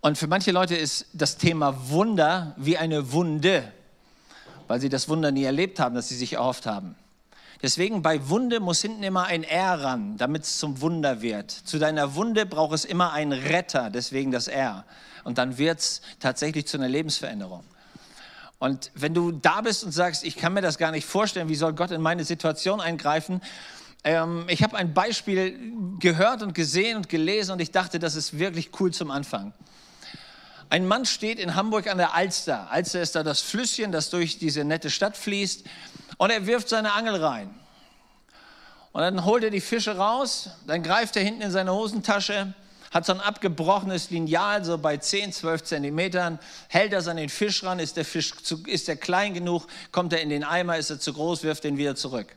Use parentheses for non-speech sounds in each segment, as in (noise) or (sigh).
Und für manche Leute ist das Thema Wunder wie eine Wunde, weil sie das Wunder nie erlebt haben, das sie sich erhofft haben. Deswegen bei Wunde muss hinten immer ein R ran, damit es zum Wunder wird. Zu deiner Wunde braucht es immer einen Retter, deswegen das R. Und dann wird es tatsächlich zu einer Lebensveränderung. Und wenn du da bist und sagst, ich kann mir das gar nicht vorstellen, wie soll Gott in meine Situation eingreifen? Ähm, ich habe ein Beispiel gehört und gesehen und gelesen und ich dachte, das ist wirklich cool zum Anfang. Ein Mann steht in Hamburg an der Alster. Alster ist da das Flüsschen, das durch diese nette Stadt fließt. Und er wirft seine Angel rein. Und dann holt er die Fische raus, dann greift er hinten in seine Hosentasche, hat so ein abgebrochenes Lineal, so bei 10, 12 Zentimetern, hält das an den Fisch ran, ist der Fisch zu, ist der klein genug, kommt er in den Eimer, ist er zu groß, wirft den wieder zurück.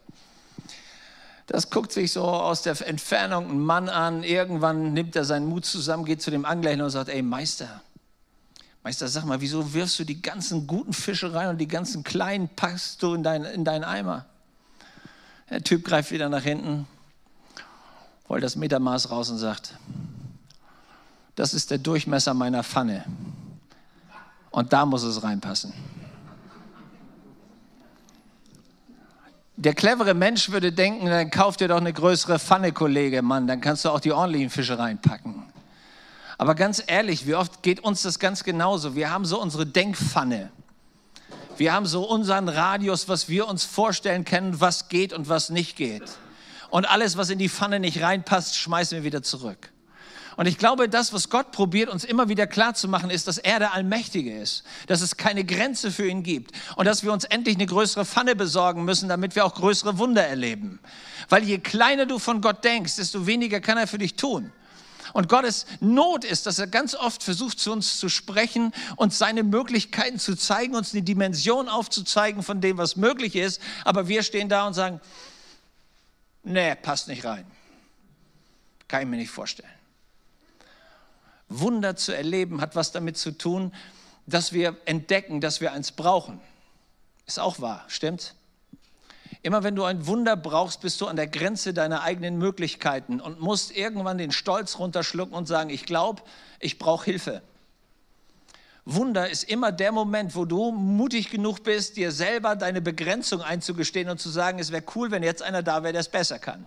Das guckt sich so aus der Entfernung ein Mann an, irgendwann nimmt er seinen Mut zusammen, geht zu dem Angler hin und sagt, ey Meister, Meister, sag mal, wieso wirfst du die ganzen guten Fische rein und die ganzen kleinen packst du in, dein, in deinen Eimer? Der Typ greift wieder nach hinten, holt das Metermaß raus und sagt, das ist der Durchmesser meiner Pfanne. Und da muss es reinpassen. Der clevere Mensch würde denken, dann kauf dir doch eine größere Pfanne, Kollege, Mann, dann kannst du auch die ordentlichen Fische reinpacken. Aber ganz ehrlich, wie oft geht uns das ganz genauso? Wir haben so unsere Denkpfanne. Wir haben so unseren Radius, was wir uns vorstellen können, was geht und was nicht geht. Und alles, was in die Pfanne nicht reinpasst, schmeißen wir wieder zurück. Und ich glaube, das, was Gott probiert, uns immer wieder klar zu machen, ist, dass er der Allmächtige ist, dass es keine Grenze für ihn gibt und dass wir uns endlich eine größere Pfanne besorgen müssen, damit wir auch größere Wunder erleben. Weil je kleiner du von Gott denkst, desto weniger kann er für dich tun. Und Gottes Not ist, dass er ganz oft versucht, zu uns zu sprechen, uns seine Möglichkeiten zu zeigen, uns eine Dimension aufzuzeigen von dem, was möglich ist. Aber wir stehen da und sagen, nee, passt nicht rein. Kann ich mir nicht vorstellen. Wunder zu erleben hat was damit zu tun, dass wir entdecken, dass wir eins brauchen. Ist auch wahr, stimmt? Immer wenn du ein Wunder brauchst, bist du an der Grenze deiner eigenen Möglichkeiten und musst irgendwann den Stolz runterschlucken und sagen, ich glaube, ich brauche Hilfe. Wunder ist immer der Moment, wo du mutig genug bist, dir selber deine Begrenzung einzugestehen und zu sagen, es wäre cool, wenn jetzt einer da wäre, der es besser kann.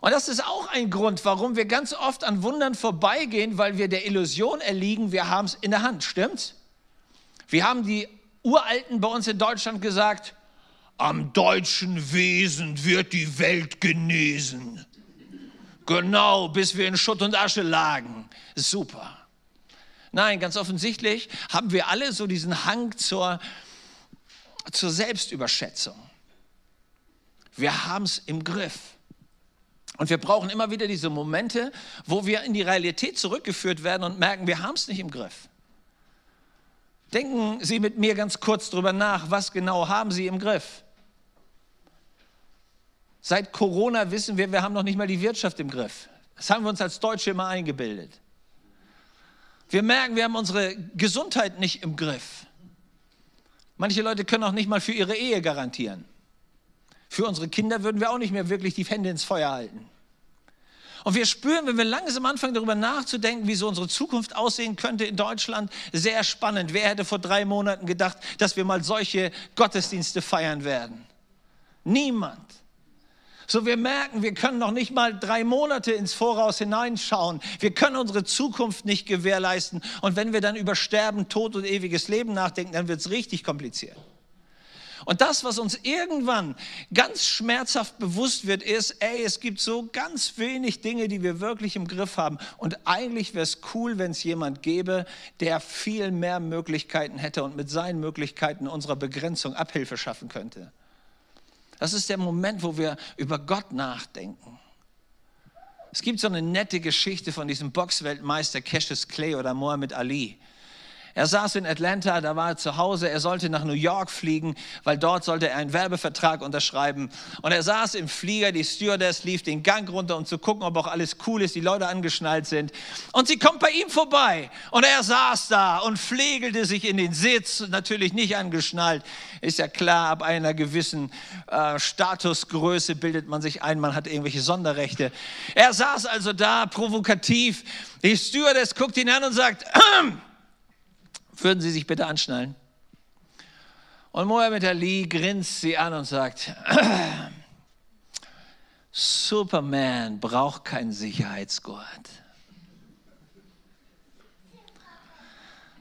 Und das ist auch ein Grund, warum wir ganz oft an Wundern vorbeigehen, weil wir der Illusion erliegen, wir haben es in der Hand, stimmt? Wir haben die Uralten bei uns in Deutschland gesagt, am deutschen Wesen wird die Welt genesen. Genau, bis wir in Schutt und Asche lagen. Super. Nein, ganz offensichtlich haben wir alle so diesen Hang zur, zur Selbstüberschätzung. Wir haben es im Griff. Und wir brauchen immer wieder diese Momente, wo wir in die Realität zurückgeführt werden und merken, wir haben es nicht im Griff. Denken Sie mit mir ganz kurz darüber nach, was genau haben Sie im Griff? Seit Corona wissen wir, wir haben noch nicht mal die Wirtschaft im Griff. Das haben wir uns als Deutsche immer eingebildet. Wir merken, wir haben unsere Gesundheit nicht im Griff. Manche Leute können auch nicht mal für ihre Ehe garantieren. Für unsere Kinder würden wir auch nicht mehr wirklich die Hände ins Feuer halten. Und wir spüren, wenn wir langsam anfangen, darüber nachzudenken, wie so unsere Zukunft aussehen könnte in Deutschland, sehr spannend. Wer hätte vor drei Monaten gedacht, dass wir mal solche Gottesdienste feiern werden? Niemand. So wir merken, wir können noch nicht mal drei Monate ins Voraus hineinschauen. Wir können unsere Zukunft nicht gewährleisten. Und wenn wir dann über Sterben, Tod und ewiges Leben nachdenken, dann wird es richtig kompliziert. Und das, was uns irgendwann ganz schmerzhaft bewusst wird, ist, ey, es gibt so ganz wenig Dinge, die wir wirklich im Griff haben. Und eigentlich wäre es cool, wenn es jemand gäbe, der viel mehr Möglichkeiten hätte und mit seinen Möglichkeiten unserer Begrenzung Abhilfe schaffen könnte. Das ist der Moment, wo wir über Gott nachdenken. Es gibt so eine nette Geschichte von diesem Boxweltmeister Cassius Clay oder Muhammad Ali. Er saß in Atlanta, da war er zu Hause, er sollte nach New York fliegen, weil dort sollte er einen Werbevertrag unterschreiben. Und er saß im Flieger, die Stewardess lief den Gang runter, um zu gucken, ob auch alles cool ist, die Leute angeschnallt sind. Und sie kommt bei ihm vorbei und er saß da und pflegelte sich in den Sitz, natürlich nicht angeschnallt. Ist ja klar, ab einer gewissen äh, Statusgröße bildet man sich ein, man hat irgendwelche Sonderrechte. Er saß also da, provokativ. Die Stewardess guckt ihn an und sagt, (clears throat) würden Sie sich bitte anschnallen? Und Mohammed Ali grinst sie an und sagt, Superman braucht keinen Sicherheitsgurt.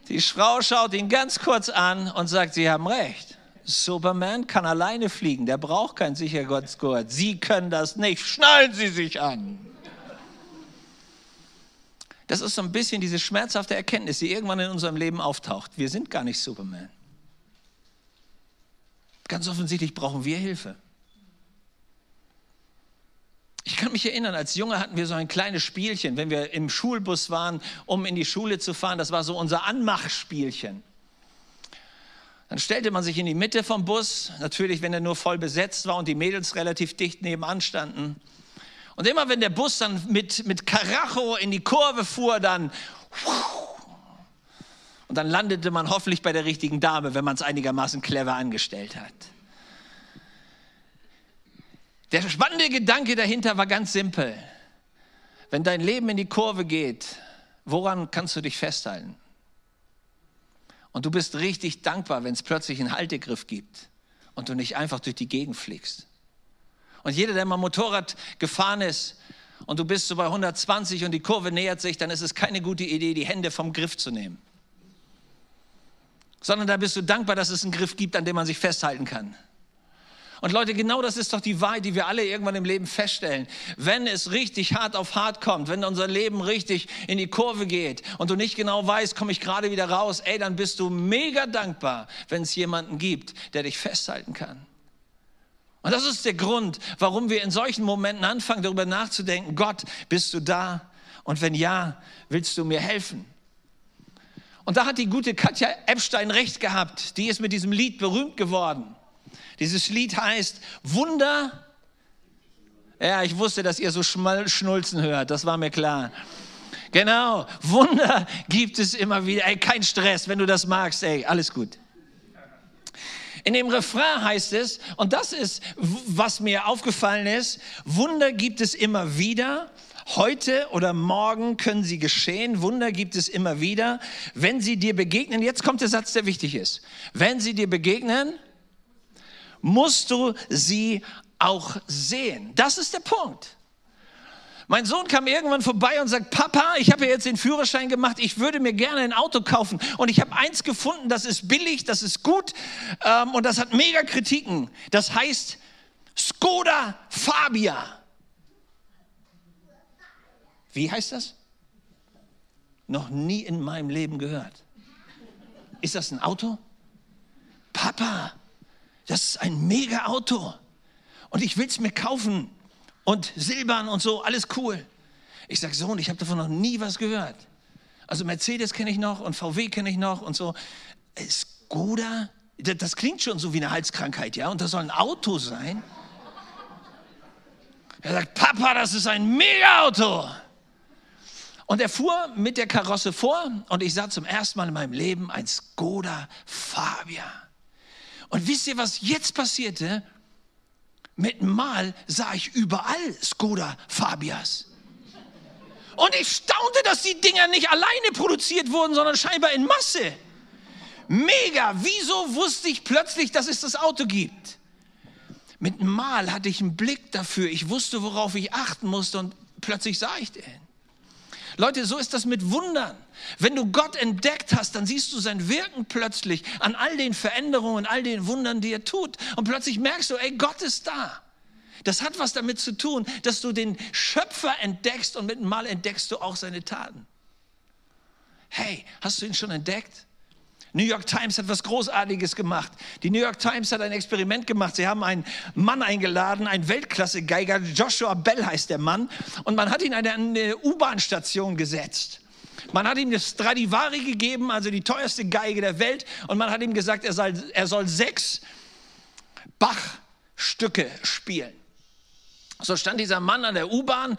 Die Frau schaut ihn ganz kurz an und sagt, Sie haben recht. Superman kann alleine fliegen, der braucht keinen Sicherheitsgurt. Sie können das nicht. Schnallen Sie sich an. Das ist so ein bisschen diese schmerzhafte Erkenntnis, die irgendwann in unserem Leben auftaucht. Wir sind gar nicht Superman. Ganz offensichtlich brauchen wir Hilfe. Ich kann mich erinnern, als Junge hatten wir so ein kleines Spielchen, wenn wir im Schulbus waren, um in die Schule zu fahren. Das war so unser Anmachspielchen. Dann stellte man sich in die Mitte vom Bus, natürlich, wenn er nur voll besetzt war und die Mädels relativ dicht nebenan standen. Und immer wenn der Bus dann mit, mit Karacho in die Kurve fuhr, dann und dann landete man hoffentlich bei der richtigen Dame, wenn man es einigermaßen clever angestellt hat. Der spannende Gedanke dahinter war ganz simpel. Wenn dein Leben in die Kurve geht, woran kannst du dich festhalten? Und du bist richtig dankbar, wenn es plötzlich einen Haltegriff gibt und du nicht einfach durch die Gegend fliegst. Und jeder, der mal Motorrad gefahren ist und du bist so bei 120 und die Kurve nähert sich, dann ist es keine gute Idee, die Hände vom Griff zu nehmen. Sondern da bist du dankbar, dass es einen Griff gibt, an dem man sich festhalten kann. Und Leute, genau das ist doch die Wahrheit, die wir alle irgendwann im Leben feststellen. Wenn es richtig hart auf hart kommt, wenn unser Leben richtig in die Kurve geht und du nicht genau weißt, komme ich gerade wieder raus, ey, dann bist du mega dankbar, wenn es jemanden gibt, der dich festhalten kann. Und das ist der Grund, warum wir in solchen Momenten anfangen, darüber nachzudenken, Gott, bist du da? Und wenn ja, willst du mir helfen? Und da hat die gute Katja Epstein recht gehabt. Die ist mit diesem Lied berühmt geworden. Dieses Lied heißt Wunder. Ja, ich wusste, dass ihr so Schnulzen hört. Das war mir klar. Genau, Wunder gibt es immer wieder. Ey, kein Stress, wenn du das magst. Ey, alles gut. In dem Refrain heißt es, und das ist, was mir aufgefallen ist, Wunder gibt es immer wieder. Heute oder morgen können sie geschehen. Wunder gibt es immer wieder. Wenn sie dir begegnen, jetzt kommt der Satz, der wichtig ist. Wenn sie dir begegnen, musst du sie auch sehen. Das ist der Punkt. Mein Sohn kam irgendwann vorbei und sagt, Papa, ich habe ja jetzt den Führerschein gemacht, ich würde mir gerne ein Auto kaufen. Und ich habe eins gefunden, das ist billig, das ist gut ähm, und das hat mega Kritiken. Das heißt Skoda Fabia. Wie heißt das? Noch nie in meinem Leben gehört. Ist das ein Auto? Papa, das ist ein mega Auto. Und ich will es mir kaufen und silbern und so, alles cool. Ich sage, Sohn, ich habe davon noch nie was gehört. Also Mercedes kenne ich noch und VW kenne ich noch und so. Skoda, das klingt schon so wie eine Halskrankheit, ja? Und das soll ein Auto sein. Er sagt, Papa, das ist ein Mega-Auto. Und er fuhr mit der Karosse vor und ich sah zum ersten Mal in meinem Leben ein Skoda Fabia. Und wisst ihr, was jetzt passierte? Mit dem Mal sah ich überall Skoda Fabias. Und ich staunte, dass die Dinger nicht alleine produziert wurden, sondern scheinbar in Masse. Mega, wieso wusste ich plötzlich, dass es das Auto gibt? Mit Mal hatte ich einen Blick dafür, ich wusste, worauf ich achten musste und plötzlich sah ich den. Leute, so ist das mit Wundern. Wenn du Gott entdeckt hast, dann siehst du sein Wirken plötzlich an all den Veränderungen, all den Wundern, die er tut. Und plötzlich merkst du, ey, Gott ist da. Das hat was damit zu tun, dass du den Schöpfer entdeckst und mit einem Mal entdeckst du auch seine Taten. Hey, hast du ihn schon entdeckt? New York Times hat was Großartiges gemacht. Die New York Times hat ein Experiment gemacht. Sie haben einen Mann eingeladen, einen Weltklasse-Geiger, Joshua Bell heißt der Mann, und man hat ihn an eine U-Bahn-Station gesetzt. Man hat ihm eine Stradivari gegeben, also die teuerste Geige der Welt, und man hat ihm gesagt, er soll, er soll sechs Bach-Stücke spielen. So stand dieser Mann an der U-Bahn,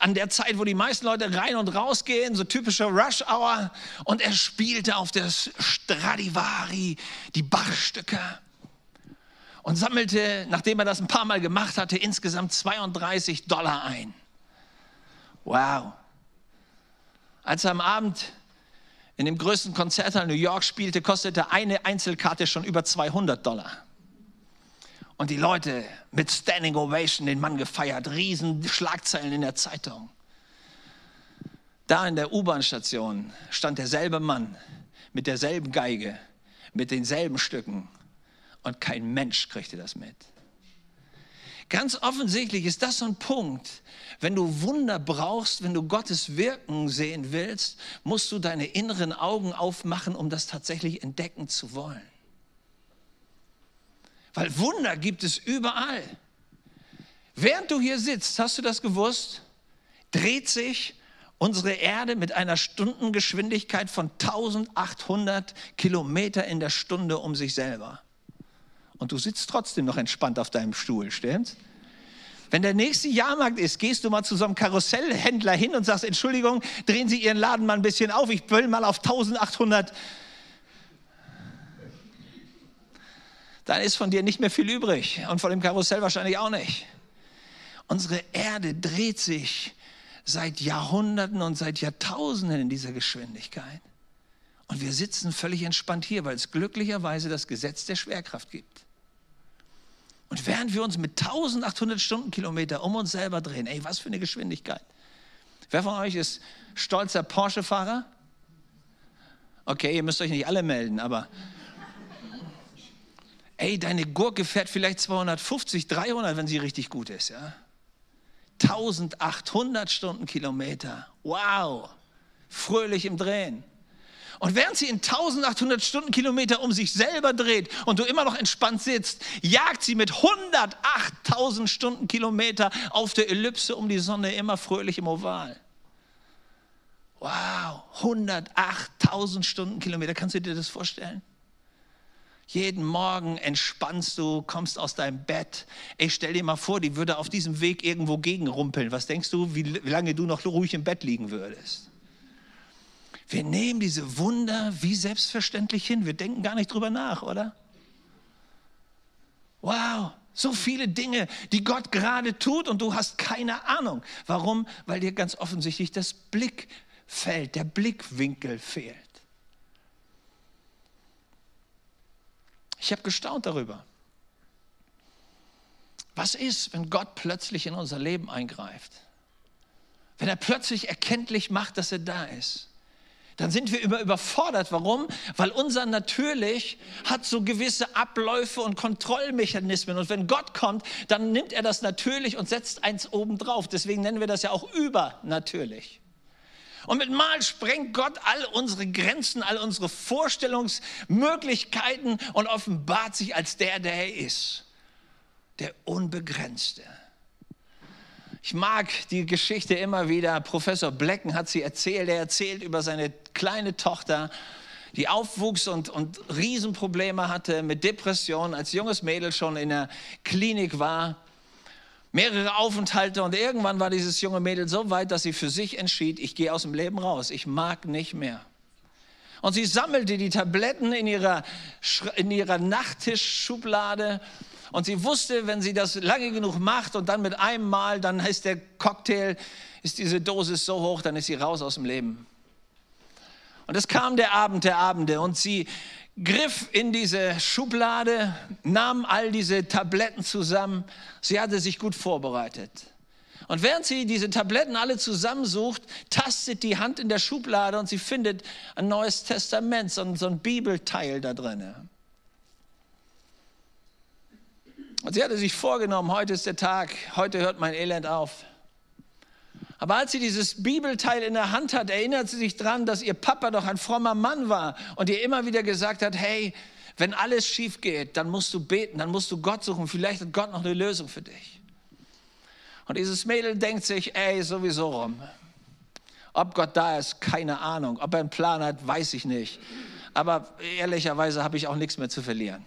an der Zeit, wo die meisten Leute rein und raus gehen, so typische Rush Hour, und er spielte auf das Stradivari die Bachstücke und sammelte, nachdem er das ein paar Mal gemacht hatte, insgesamt 32 Dollar ein. Wow. Als er am Abend in dem größten Konzertsaal New York spielte, kostete eine Einzelkarte schon über 200 Dollar. Und die Leute mit Standing Ovation den Mann gefeiert, riesen Schlagzeilen in der Zeitung. Da in der U-Bahn-Station stand derselbe Mann mit derselben Geige, mit denselben Stücken und kein Mensch kriegte das mit. Ganz offensichtlich ist das so ein Punkt. Wenn du Wunder brauchst, wenn du Gottes Wirken sehen willst, musst du deine inneren Augen aufmachen, um das tatsächlich entdecken zu wollen. Weil Wunder gibt es überall. Während du hier sitzt, hast du das gewusst, dreht sich unsere Erde mit einer Stundengeschwindigkeit von 1800 Kilometer in der Stunde um sich selber. Und du sitzt trotzdem noch entspannt auf deinem Stuhl, stimmt's? Wenn der nächste Jahrmarkt ist, gehst du mal zu so einem Karussellhändler hin und sagst, Entschuldigung, drehen Sie Ihren Laden mal ein bisschen auf, ich will mal auf 1800 dann ist von dir nicht mehr viel übrig und von dem Karussell wahrscheinlich auch nicht. Unsere Erde dreht sich seit Jahrhunderten und seit Jahrtausenden in dieser Geschwindigkeit. Und wir sitzen völlig entspannt hier, weil es glücklicherweise das Gesetz der Schwerkraft gibt. Und während wir uns mit 1800 Stundenkilometer um uns selber drehen, ey, was für eine Geschwindigkeit. Wer von euch ist stolzer Porsche-Fahrer? Okay, ihr müsst euch nicht alle melden, aber ey, deine Gurke fährt vielleicht 250, 300, wenn sie richtig gut ist, ja. 1800 Stundenkilometer. Wow. Fröhlich im Drehen. Und während sie in 1800 Stundenkilometer um sich selber dreht und du immer noch entspannt sitzt, jagt sie mit 108.000 Stundenkilometer auf der Ellipse um die Sonne immer fröhlich im Oval. Wow, 108.000 Stundenkilometer. Kannst du dir das vorstellen? Jeden Morgen entspannst du, kommst aus deinem Bett. Ich stell dir mal vor, die würde auf diesem Weg irgendwo gegenrumpeln. Was denkst du, wie, lange du noch ruhig im Bett liegen würdest? Wir nehmen diese Wunder wie selbstverständlich hin. Wir denken gar nicht drüber nach, oder? Wow, so viele Dinge, die Gott gerade tut und du hast keine Ahnung. Warum? Weil dir ganz offensichtlich das Blickfeld, der Blickwinkel fehlt. Ich habe gestaunt darüber. Was ist, wenn Gott plötzlich in unser Leben eingreift? Wenn er plötzlich erkenntlich macht, dass er da ist? Dann sind wir über, überfordert. Warum? Weil unser natürlich hat so gewisse Abläufe und Kontrollmechanismen. Und wenn Gott kommt, dann nimmt er das natürlich und setzt eins obendrauf. Deswegen nennen wir das ja auch übernatürlich. Und mit Mal sprengt Gott all unsere Grenzen, all unsere Vorstellungsmöglichkeiten und offenbart sich als der, der er ist. Der Unbegrenzte. Ich mag die Geschichte immer wieder. Professor Blecken hat sie erzählt. Er erzählt über seine kleine Tochter, die aufwuchs und, und Riesenprobleme hatte mit Depressionen, als junges Mädel schon in der Klinik war mehrere Aufenthalte und irgendwann war dieses junge Mädel so weit, dass sie für sich entschied, ich gehe aus dem Leben raus, ich mag nicht mehr. Und sie sammelte die Tabletten in ihrer, in ihrer Nachttischschublade und sie wusste, wenn sie das lange genug macht und dann mit einem Mal, dann ist der Cocktail, ist diese Dosis so hoch, dann ist sie raus aus dem Leben. Und es kam der Abend der Abende und sie griff in diese Schublade, nahm all diese Tabletten zusammen. Sie hatte sich gut vorbereitet. Und während sie diese Tabletten alle zusammensucht, tastet die Hand in der Schublade und sie findet ein neues Testament, so ein, so ein Bibelteil da drin. Und sie hatte sich vorgenommen, heute ist der Tag, heute hört mein Elend auf. Aber als sie dieses Bibelteil in der Hand hat, erinnert sie sich daran, dass ihr Papa doch ein frommer Mann war und ihr immer wieder gesagt hat, hey, wenn alles schief geht, dann musst du beten, dann musst du Gott suchen, vielleicht hat Gott noch eine Lösung für dich. Und dieses Mädel denkt sich, ey, sowieso rum. Ob Gott da ist, keine Ahnung. Ob er einen Plan hat, weiß ich nicht. Aber ehrlicherweise habe ich auch nichts mehr zu verlieren.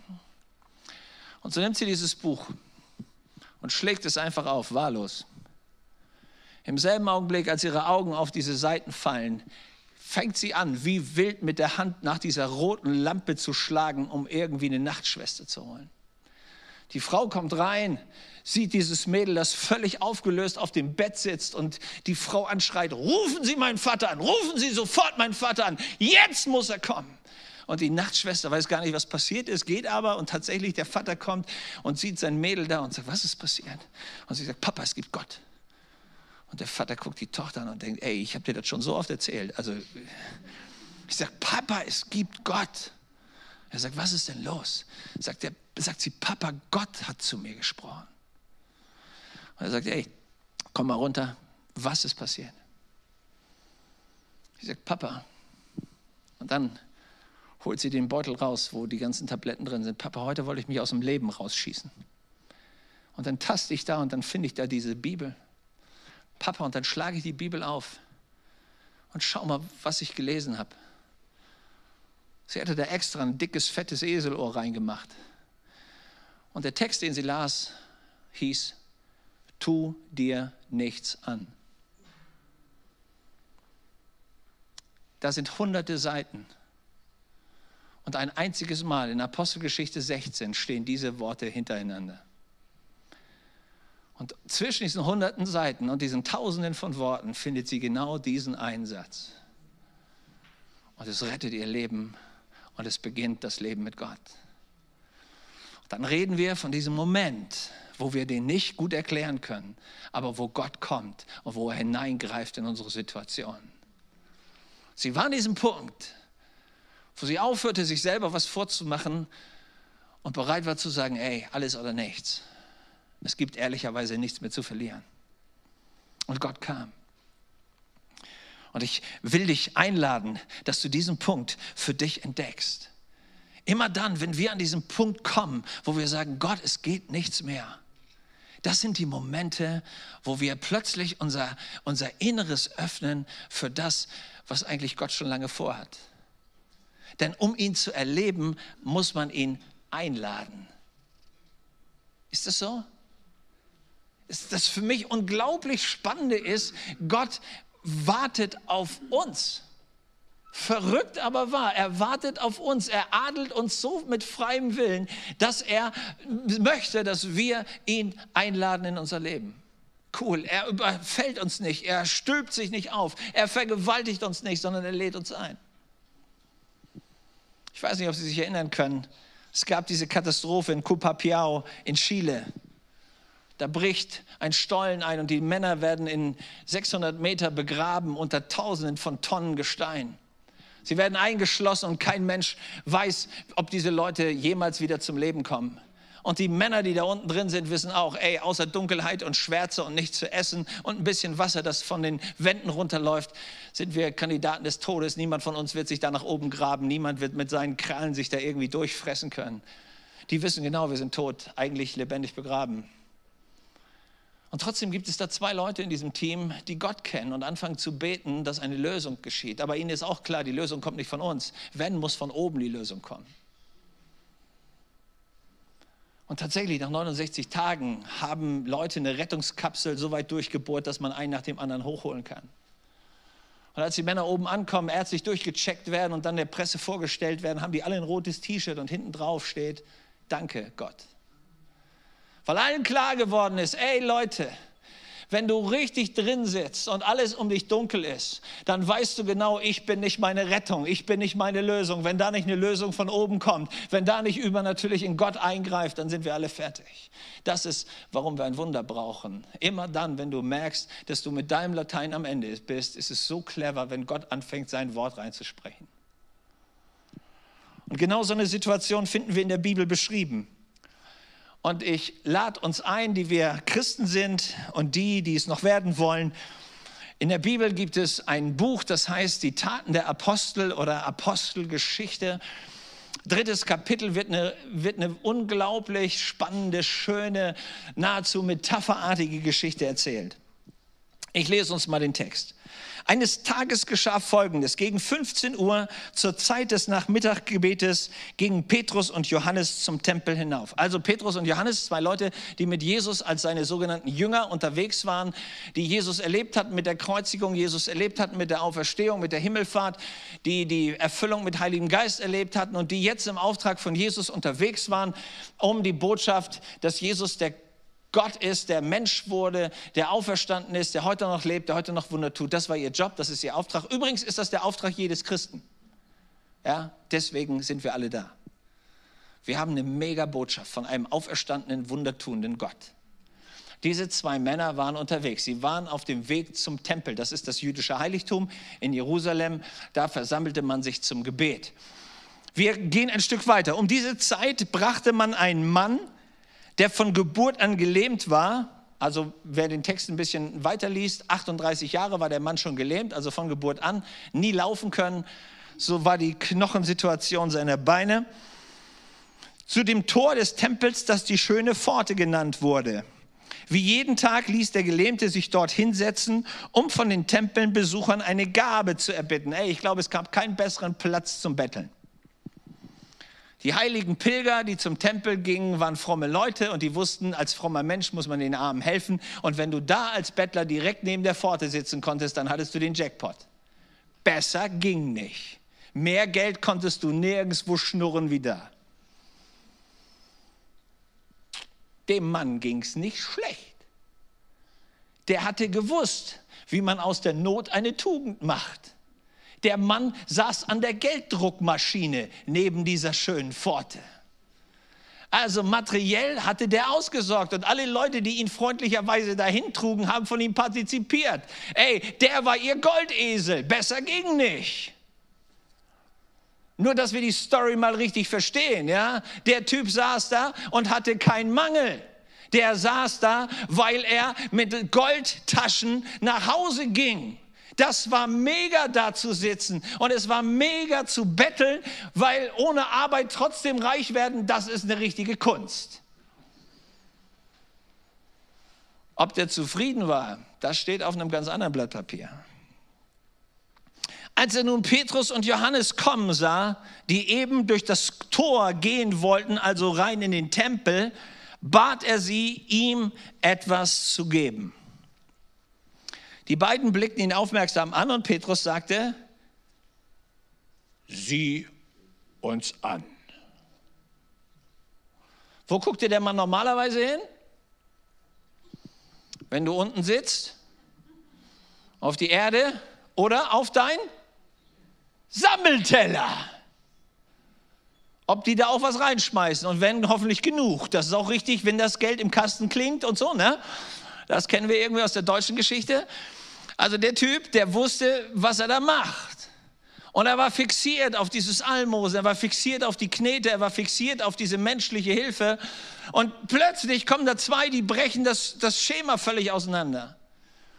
Und so nimmt sie dieses Buch und schlägt es einfach auf, wahllos. Im selben Augenblick, als ihre Augen auf diese Seiten fallen, fängt sie an, wie wild mit der Hand nach dieser roten Lampe zu schlagen, um irgendwie eine Nachtschwester zu holen. Die Frau kommt rein, sieht dieses Mädel, das völlig aufgelöst auf dem Bett sitzt und die Frau anschreit, rufen Sie meinen Vater an, rufen Sie sofort meinen Vater an, jetzt muss er kommen. Und die Nachtschwester weiß gar nicht, was passiert ist, geht aber und tatsächlich der Vater kommt und sieht sein Mädel da und sagt, was ist passiert? Und sie sagt, Papa, es gibt Gott. Und der Vater guckt die Tochter an und denkt, ey, ich habe dir das schon so oft erzählt. Also ich sage, Papa, es gibt Gott. Er sagt, was ist denn los? Sagt, der, sagt sie, Papa, Gott hat zu mir gesprochen. Und er sagt, ey, komm mal runter, was ist passiert? Ich sage, Papa. Und dann holt sie den Beutel raus, wo die ganzen Tabletten drin sind. Papa, heute wollte ich mich aus dem Leben rausschießen. Und dann taste ich da und dann finde ich da diese Bibel. Papa, und dann schlage ich die Bibel auf und schau mal, was ich gelesen habe. Sie hatte da extra ein dickes, fettes Eselohr reingemacht. Und der Text, den sie las, hieß, tu dir nichts an. Da sind hunderte Seiten. Und ein einziges Mal in Apostelgeschichte 16 stehen diese Worte hintereinander. Und zwischen diesen hunderten Seiten und diesen Tausenden von Worten findet sie genau diesen Einsatz. Und es rettet ihr Leben und es beginnt das Leben mit Gott. Dann reden wir von diesem Moment, wo wir den nicht gut erklären können, aber wo Gott kommt und wo er hineingreift in unsere Situation. Sie war an diesem Punkt, wo sie aufhörte, sich selber was vorzumachen und bereit war zu sagen, ey, alles oder nichts. Es gibt ehrlicherweise nichts mehr zu verlieren. Und Gott kam. Und ich will dich einladen, dass du diesen Punkt für dich entdeckst. Immer dann, wenn wir an diesen Punkt kommen, wo wir sagen, Gott, es geht nichts mehr. Das sind die Momente, wo wir plötzlich unser, unser Inneres öffnen für das, was eigentlich Gott schon lange vorhat. Denn um ihn zu erleben, muss man ihn einladen. Ist das so? Das für mich unglaublich Spannende ist, Gott wartet auf uns. Verrückt aber wahr, er wartet auf uns, er adelt uns so mit freiem Willen, dass er möchte, dass wir ihn einladen in unser Leben. Cool, er überfällt uns nicht, er stülpt sich nicht auf, er vergewaltigt uns nicht, sondern er lädt uns ein. Ich weiß nicht, ob Sie sich erinnern können, es gab diese Katastrophe in Cupapiao in Chile. Da bricht ein Stollen ein und die Männer werden in 600 Meter begraben unter Tausenden von Tonnen Gestein. Sie werden eingeschlossen und kein Mensch weiß, ob diese Leute jemals wieder zum Leben kommen. Und die Männer, die da unten drin sind, wissen auch, ey, außer Dunkelheit und Schwärze und nichts zu essen und ein bisschen Wasser, das von den Wänden runterläuft, sind wir Kandidaten des Todes. Niemand von uns wird sich da nach oben graben. Niemand wird mit seinen Krallen sich da irgendwie durchfressen können. Die wissen genau, wir sind tot, eigentlich lebendig begraben. Und trotzdem gibt es da zwei Leute in diesem Team, die Gott kennen und anfangen zu beten, dass eine Lösung geschieht. Aber ihnen ist auch klar, die Lösung kommt nicht von uns. Wenn, muss von oben die Lösung kommen. Und tatsächlich, nach 69 Tagen haben Leute eine Rettungskapsel so weit durchgebohrt, dass man einen nach dem anderen hochholen kann. Und als die Männer oben ankommen, ärztlich durchgecheckt werden und dann der Presse vorgestellt werden, haben die alle ein rotes T-Shirt und hinten drauf steht, danke Gott. Weil allen klar geworden ist, ey Leute, wenn du richtig drin sitzt und alles um dich dunkel ist, dann weißt du genau, ich bin nicht meine Rettung, ich bin nicht meine Lösung. Wenn da nicht eine Lösung von oben kommt, wenn da nicht übernatürlich in Gott eingreift, dann sind wir alle fertig. Das ist, warum wir ein Wunder brauchen. Immer dann, wenn du merkst, dass du mit deinem Latein am Ende bist, ist es so clever, wenn Gott anfängt, sein Wort reinzusprechen. Und genau so eine Situation finden wir in der Bibel beschrieben. Und ich lade uns ein, die wir Christen sind und die, die es noch werden wollen. In der Bibel gibt es ein Buch, das heißt Die Taten der Apostel oder Apostelgeschichte. Drittes Kapitel wird eine, wird eine unglaublich spannende, schöne, nahezu metapherartige Geschichte erzählt. Ich lese uns mal den Text. Eines Tages geschah Folgendes. Gegen 15 Uhr zur Zeit des Nachmittaggebetes gingen Petrus und Johannes zum Tempel hinauf. Also Petrus und Johannes, zwei Leute, die mit Jesus als seine sogenannten Jünger unterwegs waren, die Jesus erlebt hatten mit der Kreuzigung, Jesus erlebt hatten mit der Auferstehung, mit der Himmelfahrt, die die Erfüllung mit Heiligem Geist erlebt hatten und die jetzt im Auftrag von Jesus unterwegs waren, um die Botschaft, dass Jesus der Gott ist, der Mensch wurde, der auferstanden ist, der heute noch lebt, der heute noch Wunder tut. Das war ihr Job, das ist ihr Auftrag. Übrigens ist das der Auftrag jedes Christen. Ja, deswegen sind wir alle da. Wir haben eine mega Botschaft von einem auferstandenen, wundertuenden Gott. Diese zwei Männer waren unterwegs. Sie waren auf dem Weg zum Tempel. Das ist das jüdische Heiligtum in Jerusalem. Da versammelte man sich zum Gebet. Wir gehen ein Stück weiter. Um diese Zeit brachte man einen Mann, der von Geburt an gelähmt war. Also wer den Text ein bisschen weiterliest, 38 Jahre war der Mann schon gelähmt, also von Geburt an, nie laufen können. So war die Knochensituation seiner Beine. Zu dem Tor des Tempels, das die schöne Pforte genannt wurde. Wie jeden Tag ließ der Gelähmte sich dort hinsetzen, um von den Tempelbesuchern eine Gabe zu erbitten. Ey, ich glaube, es gab keinen besseren Platz zum Betteln. Die heiligen Pilger, die zum Tempel gingen, waren fromme Leute und die wussten, als frommer Mensch muss man den Armen helfen. Und wenn du da als Bettler direkt neben der Pforte sitzen konntest, dann hattest du den Jackpot. Besser ging nicht. Mehr Geld konntest du nirgendwo schnurren wie da. Dem Mann ging es nicht schlecht. Der hatte gewusst, wie man aus der Not eine Tugend macht. Der Mann saß an der Gelddruckmaschine neben dieser schönen Pforte. Also materiell hatte der ausgesorgt und alle Leute, die ihn freundlicherweise dahin trugen, haben von ihm partizipiert. Ey, der war ihr Goldesel, besser ging nicht. Nur, dass wir die Story mal richtig verstehen, ja? Der Typ saß da und hatte keinen Mangel. Der saß da, weil er mit Goldtaschen nach Hause ging. Das war mega da zu sitzen und es war mega zu betteln, weil ohne Arbeit trotzdem reich werden, das ist eine richtige Kunst. Ob der zufrieden war, das steht auf einem ganz anderen Blatt Papier. Als er nun Petrus und Johannes kommen sah, die eben durch das Tor gehen wollten, also rein in den Tempel, bat er sie, ihm etwas zu geben. Die beiden blickten ihn aufmerksam an und Petrus sagte, sieh uns an. Wo guckt dir der Mann normalerweise hin? Wenn du unten sitzt, auf die Erde oder auf dein Sammelteller. Ob die da auch was reinschmeißen und wenn, hoffentlich genug. Das ist auch richtig, wenn das Geld im Kasten klingt und so, ne? Das kennen wir irgendwie aus der deutschen Geschichte. Also der Typ, der wusste, was er da macht. Und er war fixiert auf dieses Almosen, er war fixiert auf die Knete, er war fixiert auf diese menschliche Hilfe. Und plötzlich kommen da zwei, die brechen das, das Schema völlig auseinander.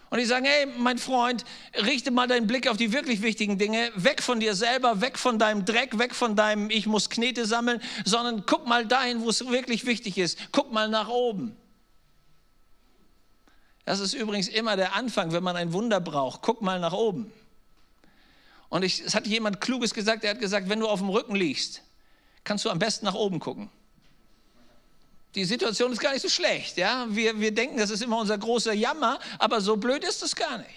Und die sagen, hey, mein Freund, richte mal deinen Blick auf die wirklich wichtigen Dinge, weg von dir selber, weg von deinem Dreck, weg von deinem Ich muss Knete sammeln, sondern guck mal dahin, wo es wirklich wichtig ist. Guck mal nach oben. Das ist übrigens immer der Anfang, wenn man ein Wunder braucht. Guck mal nach oben. Und ich, es hat jemand Kluges gesagt, er hat gesagt, wenn du auf dem Rücken liegst, kannst du am besten nach oben gucken. Die Situation ist gar nicht so schlecht. Ja? Wir, wir denken, das ist immer unser großer Jammer, aber so blöd ist es gar nicht.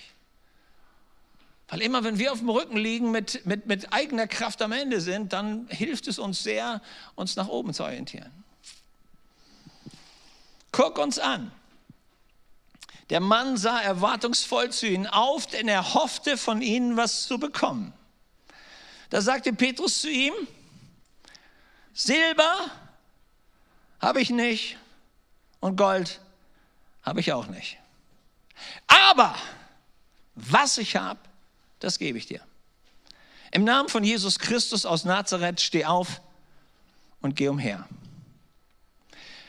Weil immer, wenn wir auf dem Rücken liegen, mit, mit, mit eigener Kraft am Ende sind, dann hilft es uns sehr, uns nach oben zu orientieren. Guck uns an. Der Mann sah erwartungsvoll zu ihnen auf, denn er hoffte von ihnen was zu bekommen. Da sagte Petrus zu ihm, Silber habe ich nicht und Gold habe ich auch nicht. Aber was ich habe, das gebe ich dir. Im Namen von Jesus Christus aus Nazareth steh auf und geh umher.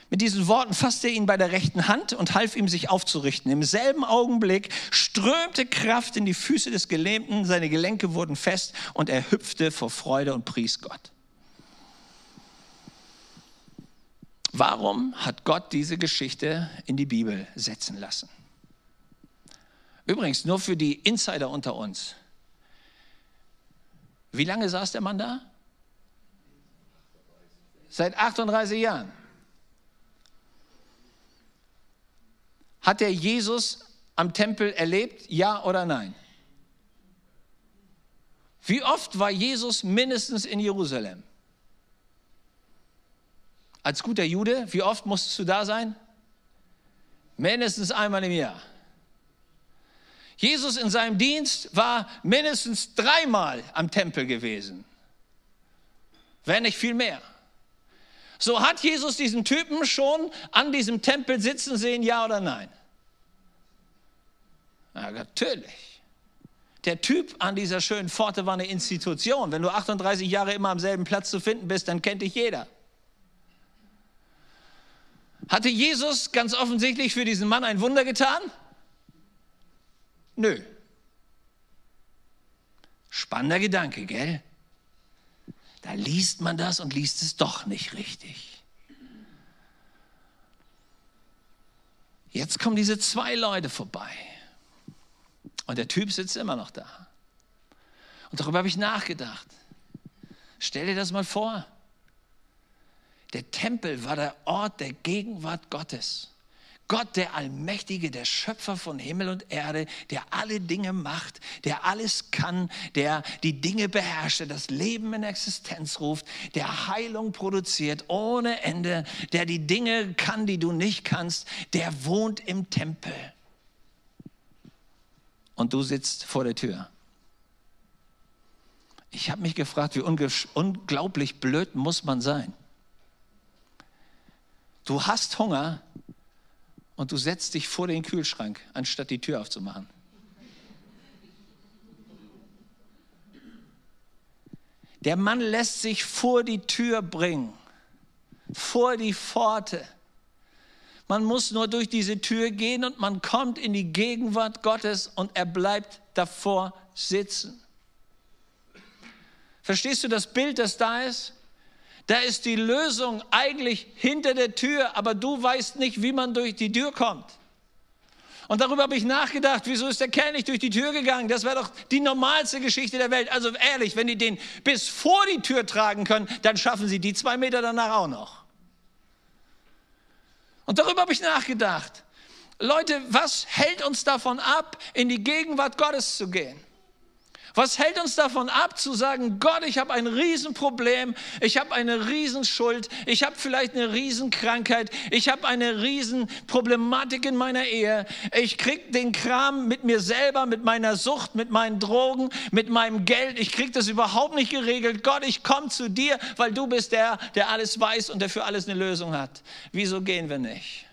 Mit diesen Worten fasste er ihn bei der rechten Hand und half ihm, sich aufzurichten. Im selben Augenblick strömte Kraft in die Füße des Gelähmten, seine Gelenke wurden fest und er hüpfte vor Freude und pries Gott. Warum hat Gott diese Geschichte in die Bibel setzen lassen? Übrigens, nur für die Insider unter uns. Wie lange saß der Mann da? Seit 38 Jahren. Hat er Jesus am Tempel erlebt? Ja oder nein? Wie oft war Jesus mindestens in Jerusalem? Als guter Jude, wie oft musstest du da sein? Mindestens einmal im Jahr. Jesus in seinem Dienst war mindestens dreimal am Tempel gewesen, wenn nicht viel mehr. So hat Jesus diesen Typen schon an diesem Tempel sitzen sehen, ja oder nein? Ja, natürlich. Der Typ an dieser schönen Pforte war eine Institution. Wenn du 38 Jahre immer am selben Platz zu finden bist, dann kennt dich jeder. Hatte Jesus ganz offensichtlich für diesen Mann ein Wunder getan? Nö. Spannender Gedanke, gell? Da liest man das und liest es doch nicht richtig. Jetzt kommen diese zwei Leute vorbei. Und der Typ sitzt immer noch da. Und darüber habe ich nachgedacht. Stell dir das mal vor. Der Tempel war der Ort der Gegenwart Gottes. Gott, der Allmächtige, der Schöpfer von Himmel und Erde, der alle Dinge macht, der alles kann, der die Dinge beherrscht, der das Leben in Existenz ruft, der Heilung produziert ohne Ende, der die Dinge kann, die du nicht kannst, der wohnt im Tempel. Und du sitzt vor der Tür. Ich habe mich gefragt, wie unglaublich blöd muss man sein. Du hast Hunger und du setzt dich vor den Kühlschrank, anstatt die Tür aufzumachen. Der Mann lässt sich vor die Tür bringen, vor die Pforte. Man muss nur durch diese Tür gehen und man kommt in die Gegenwart Gottes und er bleibt davor sitzen. Verstehst du das Bild, das da ist? Da ist die Lösung eigentlich hinter der Tür, aber du weißt nicht, wie man durch die Tür kommt. Und darüber habe ich nachgedacht, wieso ist der Kerl nicht durch die Tür gegangen? Das wäre doch die normalste Geschichte der Welt. Also ehrlich, wenn die den bis vor die Tür tragen können, dann schaffen sie die zwei Meter danach auch noch. Und darüber habe ich nachgedacht. Leute, was hält uns davon ab, in die Gegenwart Gottes zu gehen? Was hält uns davon ab zu sagen, Gott, ich habe ein Riesenproblem, ich habe eine Riesenschuld, ich habe vielleicht eine Riesenkrankheit, ich habe eine Riesenproblematik in meiner Ehe, ich krieg den Kram mit mir selber, mit meiner Sucht, mit meinen Drogen, mit meinem Geld, ich krieg das überhaupt nicht geregelt. Gott, ich komme zu dir, weil du bist der, der alles weiß und der für alles eine Lösung hat. Wieso gehen wir nicht?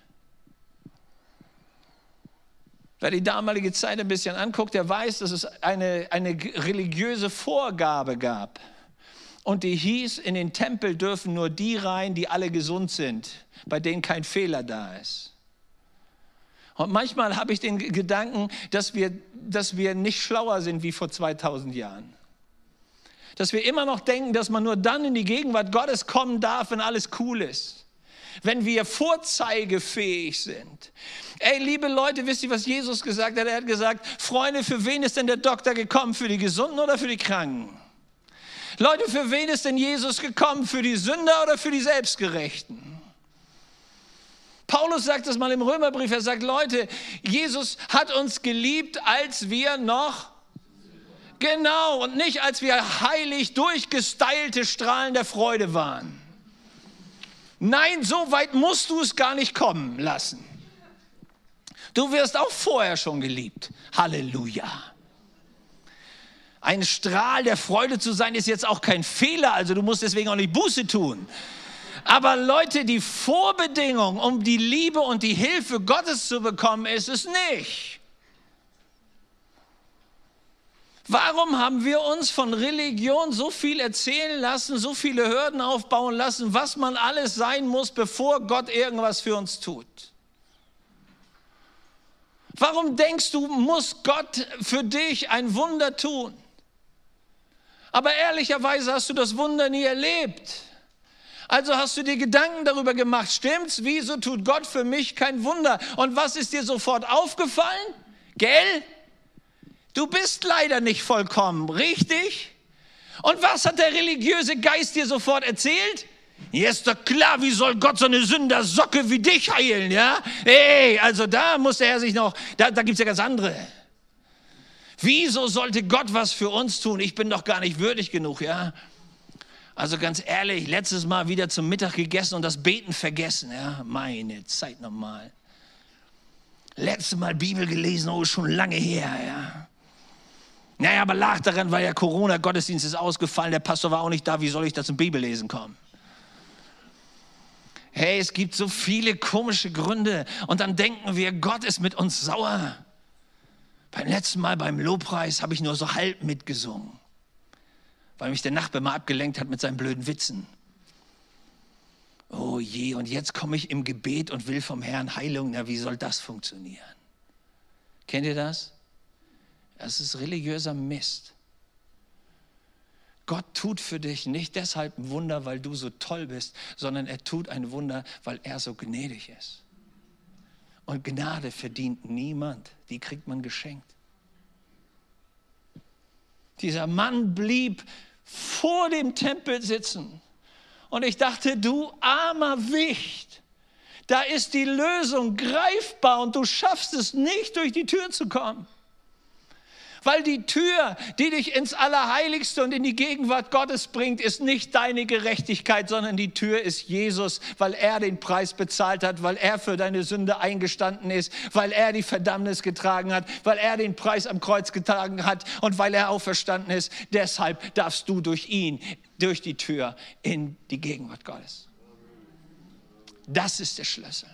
Wer die damalige Zeit ein bisschen anguckt, der weiß, dass es eine, eine religiöse Vorgabe gab. Und die hieß, in den Tempel dürfen nur die rein, die alle gesund sind, bei denen kein Fehler da ist. Und manchmal habe ich den Gedanken, dass wir, dass wir nicht schlauer sind wie vor 2000 Jahren. Dass wir immer noch denken, dass man nur dann in die Gegenwart Gottes kommen darf, wenn alles cool ist wenn wir vorzeigefähig sind. Ey, liebe Leute, wisst ihr, was Jesus gesagt hat? Er hat gesagt, Freunde, für wen ist denn der Doktor gekommen? Für die Gesunden oder für die Kranken? Leute, für wen ist denn Jesus gekommen? Für die Sünder oder für die Selbstgerechten? Paulus sagt das mal im Römerbrief. Er sagt, Leute, Jesus hat uns geliebt, als wir noch Genau, und nicht als wir heilig durchgestylte Strahlen der Freude waren. Nein, so weit musst du es gar nicht kommen lassen. Du wirst auch vorher schon geliebt. Halleluja. Ein Strahl der Freude zu sein ist jetzt auch kein Fehler, also du musst deswegen auch nicht Buße tun. Aber Leute, die Vorbedingung, um die Liebe und die Hilfe Gottes zu bekommen, ist es nicht. Warum haben wir uns von Religion so viel erzählen lassen, so viele Hürden aufbauen lassen, was man alles sein muss, bevor Gott irgendwas für uns tut? Warum denkst du, muss Gott für dich ein Wunder tun? Aber ehrlicherweise hast du das Wunder nie erlebt. Also hast du dir Gedanken darüber gemacht, stimmt's? Wieso tut Gott für mich kein Wunder? Und was ist dir sofort aufgefallen? Gell? Du bist leider nicht vollkommen, richtig? Und was hat der religiöse Geist dir sofort erzählt? Ist doch klar, wie soll Gott so eine Sündersocke wie dich heilen, ja? Ey, also da muss er sich noch, da, da gibt es ja ganz andere. Wieso sollte Gott was für uns tun? Ich bin doch gar nicht würdig genug, ja? Also ganz ehrlich, letztes Mal wieder zum Mittag gegessen und das Beten vergessen, ja? Meine Zeit nochmal. Letztes Mal Bibel gelesen, oh, schon lange her, ja? Naja, aber lag daran, weil ja Corona, Gottesdienst ist ausgefallen, der Pastor war auch nicht da, wie soll ich da zum Bibellesen kommen? Hey, es gibt so viele komische Gründe und dann denken wir, Gott ist mit uns sauer. Beim letzten Mal beim Lobpreis habe ich nur so halb mitgesungen, weil mich der Nachbar mal abgelenkt hat mit seinen blöden Witzen. Oh je, und jetzt komme ich im Gebet und will vom Herrn Heilung. Na, wie soll das funktionieren? Kennt ihr das? Das ist religiöser Mist. Gott tut für dich nicht deshalb ein Wunder, weil du so toll bist, sondern er tut ein Wunder, weil er so gnädig ist. Und Gnade verdient niemand, die kriegt man geschenkt. Dieser Mann blieb vor dem Tempel sitzen. Und ich dachte, du armer Wicht, da ist die Lösung greifbar und du schaffst es nicht, durch die Tür zu kommen. Weil die Tür, die dich ins Allerheiligste und in die Gegenwart Gottes bringt, ist nicht deine Gerechtigkeit, sondern die Tür ist Jesus, weil er den Preis bezahlt hat, weil er für deine Sünde eingestanden ist, weil er die Verdammnis getragen hat, weil er den Preis am Kreuz getragen hat und weil er auferstanden ist. Deshalb darfst du durch ihn, durch die Tür in die Gegenwart Gottes. Das ist der Schlüssel.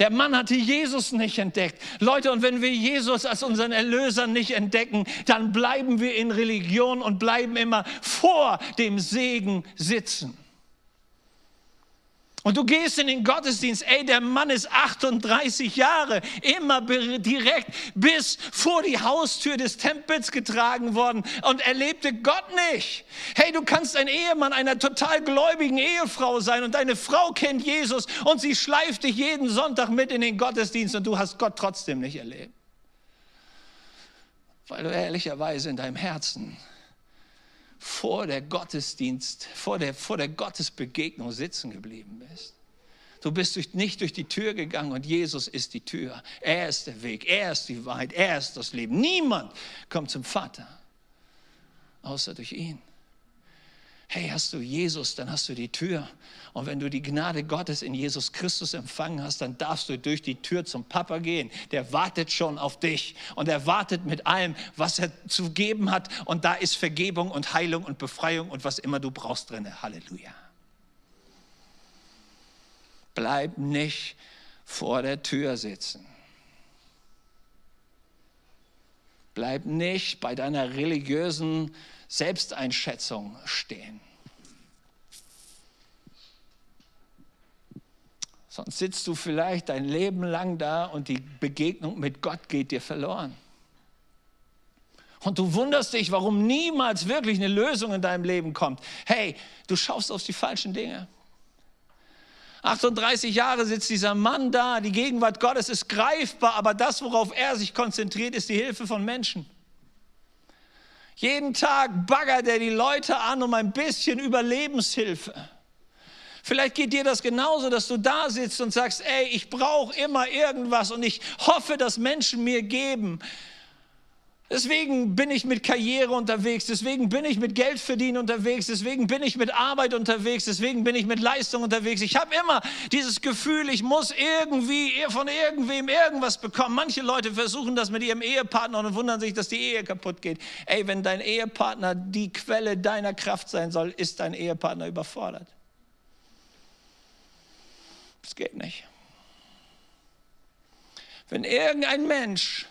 Der Mann hatte Jesus nicht entdeckt. Leute, und wenn wir Jesus als unseren Erlöser nicht entdecken, dann bleiben wir in Religion und bleiben immer vor dem Segen sitzen. Und du gehst in den Gottesdienst, ey, der Mann ist 38 Jahre, immer direkt bis vor die Haustür des Tempels getragen worden und erlebte Gott nicht. Hey, du kannst ein Ehemann einer total gläubigen Ehefrau sein und deine Frau kennt Jesus und sie schleift dich jeden Sonntag mit in den Gottesdienst und du hast Gott trotzdem nicht erlebt. Weil du ehrlicherweise in deinem Herzen vor der Gottesdienst, vor der, vor der Gottesbegegnung sitzen geblieben bist. Du bist durch, nicht durch die Tür gegangen und Jesus ist die Tür. Er ist der Weg, er ist die Wahrheit, er ist das Leben. Niemand kommt zum Vater, außer durch ihn hey, hast du Jesus, dann hast du die Tür. Und wenn du die Gnade Gottes in Jesus Christus empfangen hast, dann darfst du durch die Tür zum Papa gehen. Der wartet schon auf dich und er wartet mit allem, was er zu geben hat. Und da ist Vergebung und Heilung und Befreiung und was immer du brauchst drin. Halleluja. Bleib nicht vor der Tür sitzen. Bleib nicht bei deiner religiösen Selbsteinschätzung stehen. Sonst sitzt du vielleicht dein Leben lang da und die Begegnung mit Gott geht dir verloren. Und du wunderst dich, warum niemals wirklich eine Lösung in deinem Leben kommt. Hey, du schaust auf die falschen Dinge. 38 Jahre sitzt dieser Mann da, die Gegenwart Gottes ist greifbar, aber das, worauf er sich konzentriert, ist die Hilfe von Menschen. Jeden Tag baggert er die Leute an um ein bisschen Überlebenshilfe. Vielleicht geht dir das genauso, dass du da sitzt und sagst, ey, ich brauche immer irgendwas und ich hoffe, dass Menschen mir geben. Deswegen bin ich mit Karriere unterwegs, deswegen bin ich mit Geld verdienen unterwegs, deswegen bin ich mit Arbeit unterwegs, deswegen bin ich mit Leistung unterwegs. Ich habe immer dieses Gefühl, ich muss irgendwie von irgendwem irgendwas bekommen. Manche Leute versuchen das mit ihrem Ehepartner und wundern sich, dass die Ehe kaputt geht. Ey, wenn dein Ehepartner die Quelle deiner Kraft sein soll, ist dein Ehepartner überfordert. Das geht nicht. Wenn irgendein Mensch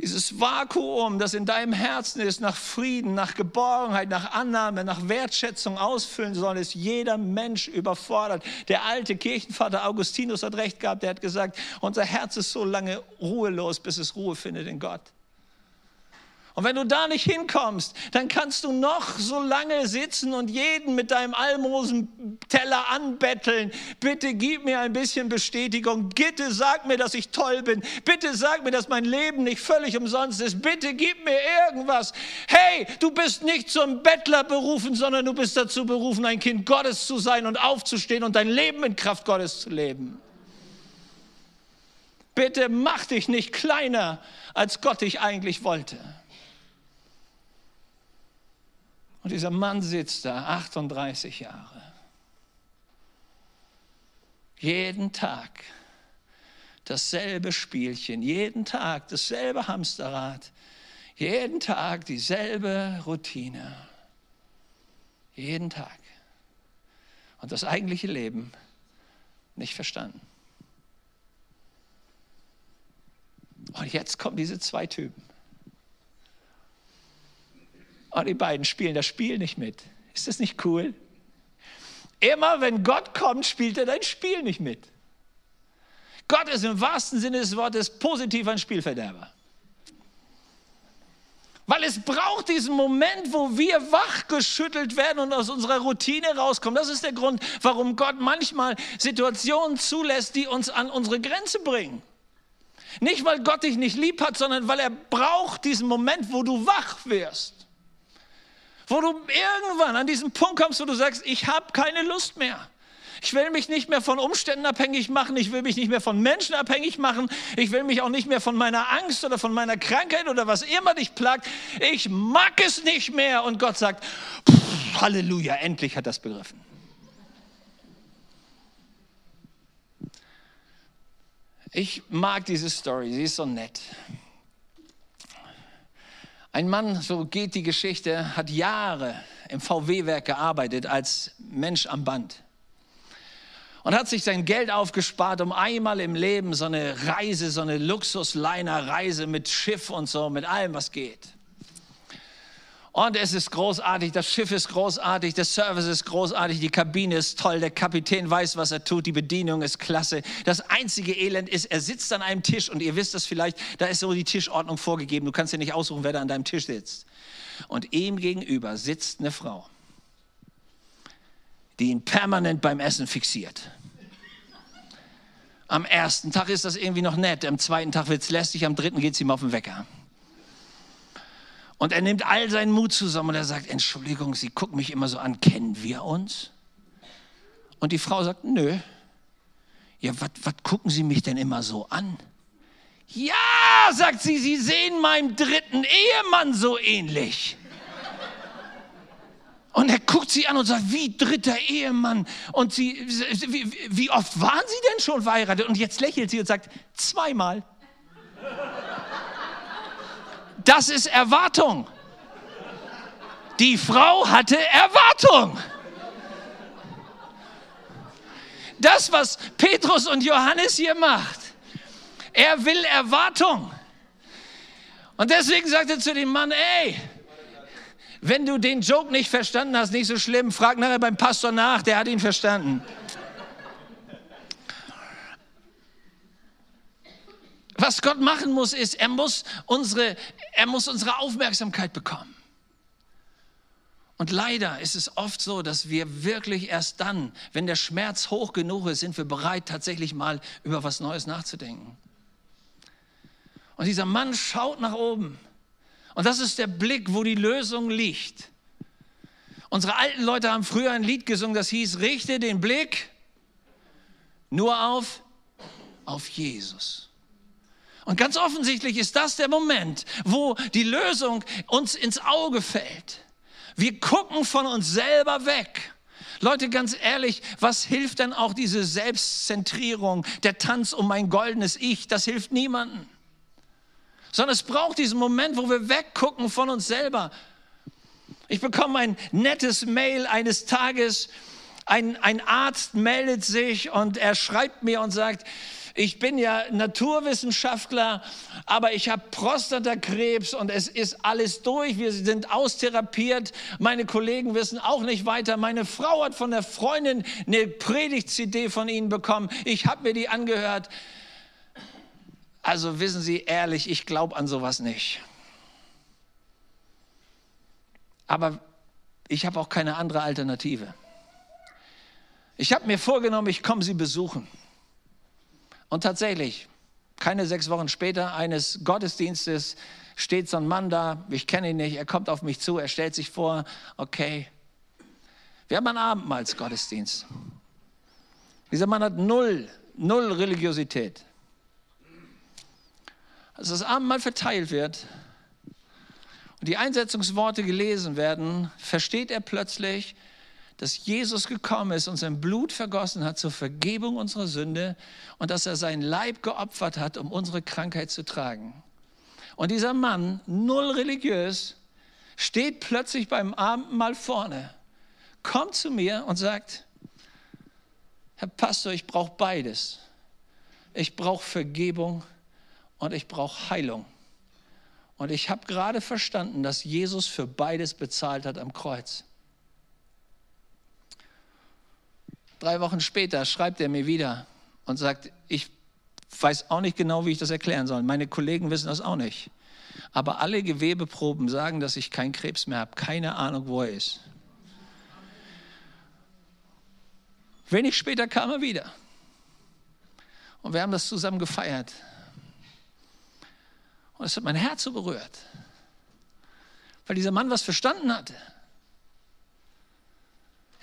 dieses Vakuum, das in deinem Herzen ist, nach Frieden, nach Geborgenheit, nach Annahme, nach Wertschätzung ausfüllen soll, ist jeder Mensch überfordert. Der alte Kirchenvater Augustinus hat recht gehabt, der hat gesagt, unser Herz ist so lange ruhelos, bis es Ruhe findet in Gott. Und wenn du da nicht hinkommst, dann kannst du noch so lange sitzen und jeden mit deinem Almosenteller anbetteln. Bitte gib mir ein bisschen Bestätigung. Bitte sag mir, dass ich toll bin. Bitte sag mir, dass mein Leben nicht völlig umsonst ist. Bitte gib mir irgendwas. Hey, du bist nicht zum Bettler berufen, sondern du bist dazu berufen, ein Kind Gottes zu sein und aufzustehen und dein Leben in Kraft Gottes zu leben. Bitte mach dich nicht kleiner, als Gott dich eigentlich wollte. Und dieser Mann sitzt da, 38 Jahre. Jeden Tag dasselbe Spielchen, jeden Tag dasselbe Hamsterrad, jeden Tag dieselbe Routine. Jeden Tag. Und das eigentliche Leben nicht verstanden. Und jetzt kommen diese zwei Typen. Und die beiden spielen das Spiel nicht mit. Ist das nicht cool? Immer wenn Gott kommt, spielt er dein Spiel nicht mit. Gott ist im wahrsten Sinne des Wortes positiv ein Spielverderber. Weil es braucht diesen Moment, wo wir wachgeschüttelt werden und aus unserer Routine rauskommen. Das ist der Grund, warum Gott manchmal Situationen zulässt, die uns an unsere Grenze bringen. Nicht, weil Gott dich nicht lieb hat, sondern weil er braucht diesen Moment, wo du wach wirst. Wo du irgendwann an diesen Punkt kommst, wo du sagst, ich habe keine Lust mehr. Ich will mich nicht mehr von Umständen abhängig machen. Ich will mich nicht mehr von Menschen abhängig machen. Ich will mich auch nicht mehr von meiner Angst oder von meiner Krankheit oder was immer dich plagt. Ich mag es nicht mehr. Und Gott sagt, Halleluja, endlich hat das begriffen. Ich mag diese Story, sie ist so nett. Ein Mann, so geht die Geschichte, hat Jahre im VW-Werk gearbeitet als Mensch am Band und hat sich sein Geld aufgespart, um einmal im Leben so eine Reise, so eine Luxusliner-Reise mit Schiff und so, mit allem, was geht. Und es ist großartig, das Schiff ist großartig, der Service ist großartig, die Kabine ist toll, der Kapitän weiß, was er tut, die Bedienung ist klasse. Das einzige Elend ist, er sitzt an einem Tisch und ihr wisst das vielleicht, da ist so die Tischordnung vorgegeben. Du kannst ja nicht aussuchen, wer da an deinem Tisch sitzt. Und ihm gegenüber sitzt eine Frau, die ihn permanent beim Essen fixiert. Am ersten Tag ist das irgendwie noch nett, am zweiten Tag wird es lästig, am dritten geht es ihm auf den Wecker. Und er nimmt all seinen Mut zusammen und er sagt, Entschuldigung, Sie gucken mich immer so an, kennen wir uns? Und die Frau sagt, nö. Ja, was gucken Sie mich denn immer so an? Ja, sagt sie, Sie sehen meinem dritten Ehemann so ähnlich. Und er guckt sie an und sagt, wie dritter Ehemann. Und sie, wie, wie oft waren Sie denn schon verheiratet? Und jetzt lächelt sie und sagt, zweimal. Das ist Erwartung. Die Frau hatte Erwartung. Das, was Petrus und Johannes hier macht, er will Erwartung. Und deswegen sagt er zu dem Mann, ey, wenn du den Joke nicht verstanden hast, nicht so schlimm, frag nachher beim Pastor nach, der hat ihn verstanden. Was Gott machen muss, ist, er muss unsere, er muss unsere Aufmerksamkeit bekommen. Und leider ist es oft so, dass wir wirklich erst dann, wenn der Schmerz hoch genug ist, sind wir bereit, tatsächlich mal über was Neues nachzudenken. Und dieser Mann schaut nach oben. Und das ist der Blick, wo die Lösung liegt. Unsere alten Leute haben früher ein Lied gesungen, das hieß, richte den Blick nur auf, auf Jesus. Und ganz offensichtlich ist das der Moment, wo die Lösung uns ins Auge fällt. Wir gucken von uns selber weg. Leute, ganz ehrlich, was hilft denn auch diese Selbstzentrierung, der Tanz um mein goldenes Ich? Das hilft niemandem. Sondern es braucht diesen Moment, wo wir weggucken von uns selber. Ich bekomme ein nettes Mail eines Tages. Ein, ein Arzt meldet sich und er schreibt mir und sagt, ich bin ja Naturwissenschaftler, aber ich habe Prostatakrebs und es ist alles durch. Wir sind austherapiert. Meine Kollegen wissen auch nicht weiter. Meine Frau hat von der Freundin eine Predigt-CD von Ihnen bekommen. Ich habe mir die angehört. Also wissen Sie ehrlich, ich glaube an sowas nicht. Aber ich habe auch keine andere Alternative. Ich habe mir vorgenommen, ich komme sie besuchen. Und tatsächlich, keine sechs Wochen später eines Gottesdienstes steht so ein Mann da, ich kenne ihn nicht, er kommt auf mich zu, er stellt sich vor, okay, wir haben einen Abendmahlsgottesdienst. Dieser Mann hat null, null Religiosität. Als das Abendmahl verteilt wird und die Einsetzungsworte gelesen werden, versteht er plötzlich, dass Jesus gekommen ist und sein Blut vergossen hat zur Vergebung unserer Sünde und dass er seinen Leib geopfert hat, um unsere Krankheit zu tragen. Und dieser Mann, null religiös, steht plötzlich beim Abendmahl vorne, kommt zu mir und sagt, Herr Pastor, ich brauche beides. Ich brauche Vergebung und ich brauche Heilung. Und ich habe gerade verstanden, dass Jesus für beides bezahlt hat am Kreuz. Drei Wochen später schreibt er mir wieder und sagt, ich weiß auch nicht genau, wie ich das erklären soll. Meine Kollegen wissen das auch nicht. Aber alle Gewebeproben sagen, dass ich keinen Krebs mehr habe. Keine Ahnung, wo er ist. Wenig später kam er wieder. Und wir haben das zusammen gefeiert. Und es hat mein Herz so berührt. Weil dieser Mann was verstanden hatte.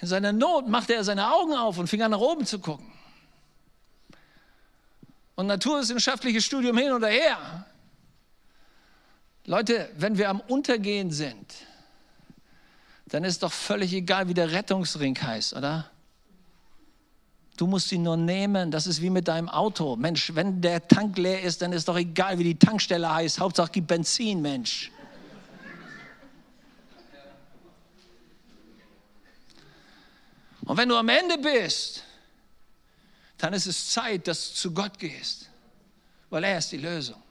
In seiner Not machte er seine Augen auf und fing an, nach oben zu gucken. Und naturwissenschaftliches Studium hin oder her. Leute, wenn wir am Untergehen sind, dann ist doch völlig egal, wie der Rettungsring heißt, oder? Du musst ihn nur nehmen. Das ist wie mit deinem Auto. Mensch, wenn der Tank leer ist, dann ist doch egal, wie die Tankstelle heißt. Hauptsache gib Benzin, Mensch. Und wenn du am Ende bist, dann ist es Zeit, dass du zu Gott gehst, weil er ist die Lösung.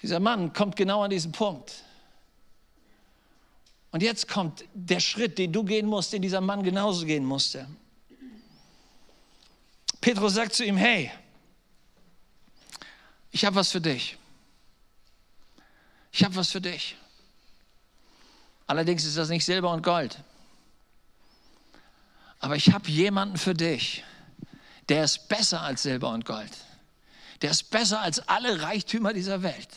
Dieser Mann kommt genau an diesen Punkt. Und jetzt kommt der Schritt, den du gehen musst, den dieser Mann genauso gehen musste. Petrus sagt zu ihm, hey, ich habe was für dich. Ich habe was für dich. Allerdings ist das nicht Silber und Gold. Aber ich habe jemanden für dich, der ist besser als Silber und Gold. Der ist besser als alle Reichtümer dieser Welt.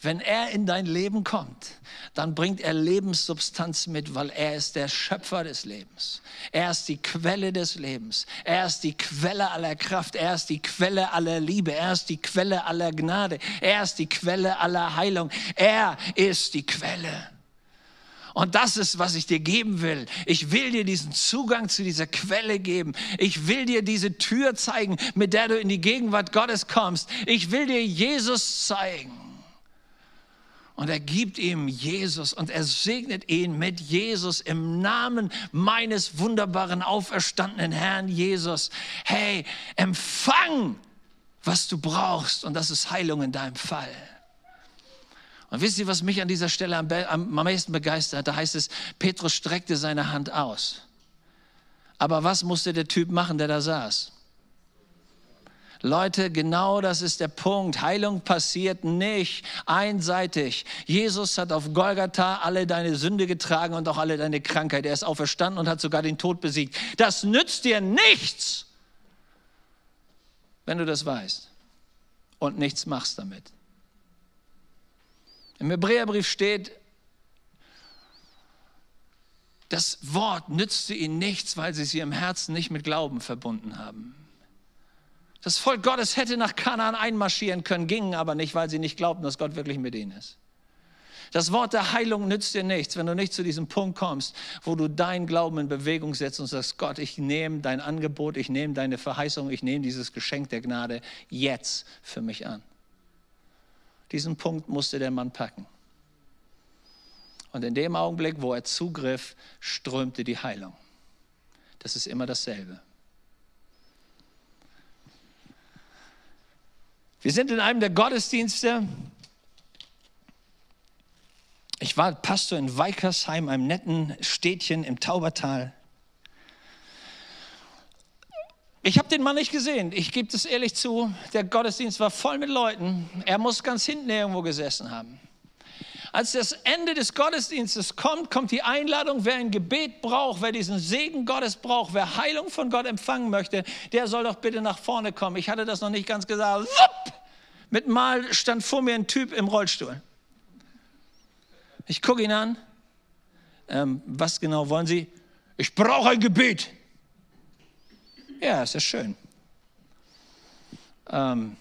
Wenn er in dein Leben kommt, dann bringt er Lebenssubstanz mit, weil er ist der Schöpfer des Lebens. Er ist die Quelle des Lebens. Er ist die Quelle aller Kraft. Er ist die Quelle aller Liebe. Er ist die Quelle aller Gnade. Er ist die Quelle aller Heilung. Er ist die Quelle. Und das ist, was ich dir geben will. Ich will dir diesen Zugang zu dieser Quelle geben. Ich will dir diese Tür zeigen, mit der du in die Gegenwart Gottes kommst. Ich will dir Jesus zeigen. Und er gibt ihm Jesus und er segnet ihn mit Jesus im Namen meines wunderbaren auferstandenen Herrn Jesus. Hey, empfang, was du brauchst und das ist Heilung in deinem Fall. Und wisst ihr, was mich an dieser Stelle am, am meisten begeistert? Da heißt es, Petrus streckte seine Hand aus. Aber was musste der Typ machen, der da saß? Leute, genau das ist der Punkt. Heilung passiert nicht einseitig. Jesus hat auf Golgatha alle deine Sünde getragen und auch alle deine Krankheit. Er ist auferstanden und hat sogar den Tod besiegt. Das nützt dir nichts, wenn du das weißt und nichts machst damit. Im Hebräerbrief steht, das Wort nützte ihnen nichts, weil sie es ihrem Herzen nicht mit Glauben verbunden haben. Das Volk Gottes hätte nach Kanaan einmarschieren können, gingen aber nicht, weil sie nicht glaubten, dass Gott wirklich mit ihnen ist. Das Wort der Heilung nützt dir nichts, wenn du nicht zu diesem Punkt kommst, wo du deinen Glauben in Bewegung setzt und sagst, Gott, ich nehme dein Angebot, ich nehme deine Verheißung, ich nehme dieses Geschenk der Gnade jetzt für mich an. Diesen Punkt musste der Mann packen. Und in dem Augenblick, wo er zugriff, strömte die Heilung. Das ist immer dasselbe. Wir sind in einem der Gottesdienste. Ich war Pastor in Weikersheim, einem netten Städtchen im Taubertal. Ich habe den Mann nicht gesehen. Ich gebe es ehrlich zu. Der Gottesdienst war voll mit Leuten. Er muss ganz hinten irgendwo gesessen haben. Als das Ende des Gottesdienstes kommt, kommt die Einladung, wer ein Gebet braucht, wer diesen Segen Gottes braucht, wer Heilung von Gott empfangen möchte, der soll doch bitte nach vorne kommen. Ich hatte das noch nicht ganz gesagt. Wupp! Mit Mal stand vor mir ein Typ im Rollstuhl. Ich gucke ihn an. Ähm, was genau wollen Sie? Ich brauche ein Gebet. Ja, ist ja schön. Ähm,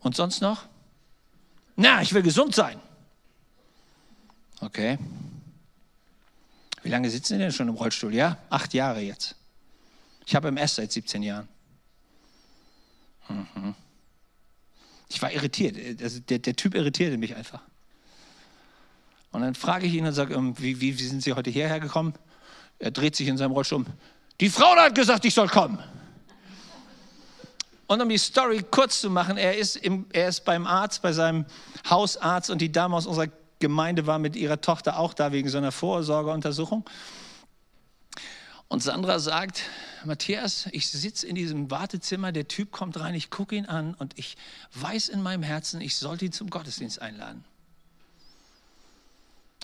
und sonst noch? Na, ich will gesund sein. Okay. Wie lange sitzen Sie denn schon im Rollstuhl? Ja, acht Jahre jetzt. Ich habe MS seit 17 Jahren. Mhm. Ich war irritiert. Also der, der, Typ irritierte mich einfach. Und dann frage ich ihn und sage, ähm, wie, wie, wie sind Sie heute hierher gekommen? Er dreht sich in seinem Rollstuhl um. Die Frau hat gesagt, ich soll kommen. Und um die Story kurz zu machen, er ist, im, er ist beim Arzt, bei seinem Hausarzt und die Dame aus unserer Gemeinde war mit ihrer Tochter auch da wegen so einer Vorsorgeuntersuchung. Und Sandra sagt, Matthias, ich sitze in diesem Wartezimmer, der Typ kommt rein, ich gucke ihn an und ich weiß in meinem Herzen, ich sollte ihn zum Gottesdienst einladen.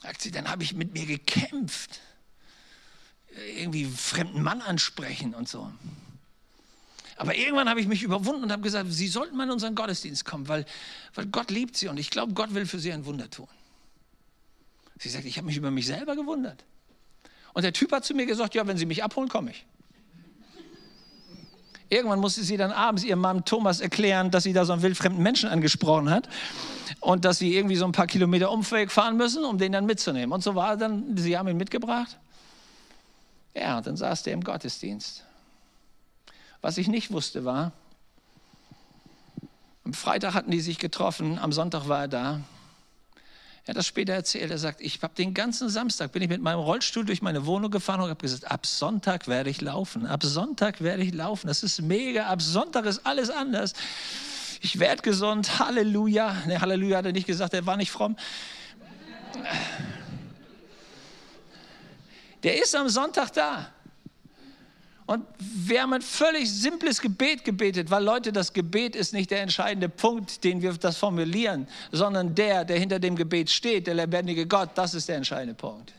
Sagt sie, dann habe ich mit mir gekämpft, irgendwie einen fremden Mann ansprechen und so. Aber irgendwann habe ich mich überwunden und habe gesagt, Sie sollten mal in unseren Gottesdienst kommen, weil, weil Gott liebt Sie und ich glaube, Gott will für Sie ein Wunder tun. Sie sagt, ich habe mich über mich selber gewundert. Und der Typ hat zu mir gesagt, ja, wenn Sie mich abholen, komme ich. Irgendwann musste sie dann abends ihrem Mann Thomas erklären, dass sie da so einen wildfremden Menschen angesprochen hat und dass sie irgendwie so ein paar Kilometer Umweg fahren müssen, um den dann mitzunehmen. Und so war dann, sie haben ihn mitgebracht. Ja, und dann saß der im Gottesdienst. Was ich nicht wusste war, am Freitag hatten die sich getroffen, am Sonntag war er da. Er hat das später erzählt. Er sagt, ich habe den ganzen Samstag, bin ich mit meinem Rollstuhl durch meine Wohnung gefahren und habe gesagt, ab Sonntag werde ich laufen. Ab Sonntag werde ich laufen. Das ist mega. Ab Sonntag ist alles anders. Ich werde gesund. Halleluja. Ne, Halleluja hat er nicht gesagt, er war nicht fromm. Der ist am Sonntag da. Und wir haben ein völlig simples Gebet gebetet, weil Leute, das Gebet ist nicht der entscheidende Punkt, den wir das formulieren, sondern der, der hinter dem Gebet steht, der lebendige Gott, das ist der entscheidende Punkt.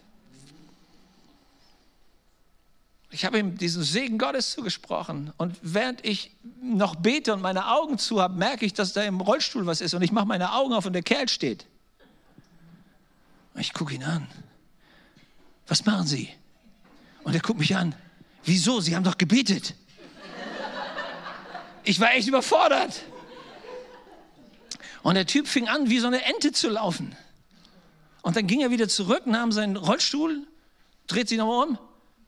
Ich habe ihm diesen Segen Gottes zugesprochen. Und während ich noch bete und meine Augen zu habe, merke ich, dass da im Rollstuhl was ist. Und ich mache meine Augen auf und der Kerl steht. Ich gucke ihn an. Was machen Sie? Und er guckt mich an. Wieso? Sie haben doch gebetet. Ich war echt überfordert. Und der Typ fing an, wie so eine Ente zu laufen. Und dann ging er wieder zurück, nahm seinen Rollstuhl, dreht sich nochmal um.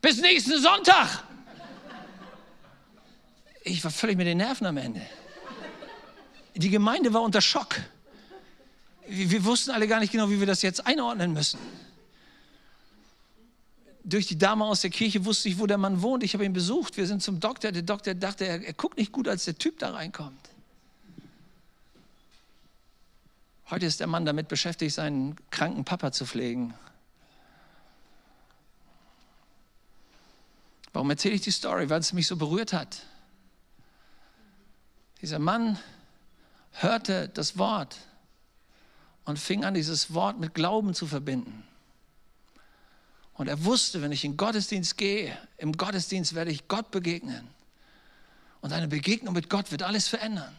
Bis nächsten Sonntag. Ich war völlig mit den Nerven am Ende. Die Gemeinde war unter Schock. Wir wussten alle gar nicht genau, wie wir das jetzt einordnen müssen durch die Dame aus der Kirche wusste ich, wo der Mann wohnt. Ich habe ihn besucht. Wir sind zum Doktor. Der Doktor dachte, er, er guckt nicht gut, als der Typ da reinkommt. Heute ist der Mann damit beschäftigt, seinen kranken Papa zu pflegen. Warum erzähle ich die Story? Weil es mich so berührt hat. Dieser Mann hörte das Wort und fing an, dieses Wort mit Glauben zu verbinden. Und er wusste, wenn ich in den Gottesdienst gehe, im Gottesdienst werde ich Gott begegnen. Und eine Begegnung mit Gott wird alles verändern.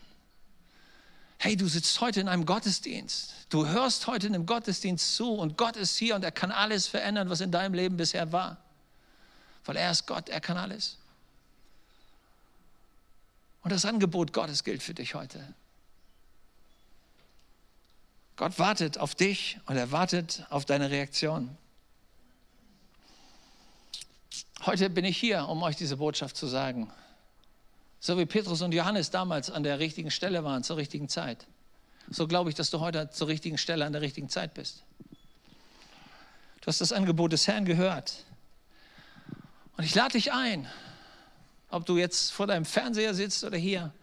Hey, du sitzt heute in einem Gottesdienst. Du hörst heute in einem Gottesdienst zu und Gott ist hier und er kann alles verändern, was in deinem Leben bisher war. Weil er ist Gott, er kann alles. Und das Angebot Gottes gilt für dich heute. Gott wartet auf dich und er wartet auf deine Reaktion. Heute bin ich hier, um euch diese Botschaft zu sagen. So wie Petrus und Johannes damals an der richtigen Stelle waren, zur richtigen Zeit. So glaube ich, dass du heute zur richtigen Stelle an der richtigen Zeit bist. Du hast das Angebot des Herrn gehört. Und ich lade dich ein, ob du jetzt vor deinem Fernseher sitzt oder hier.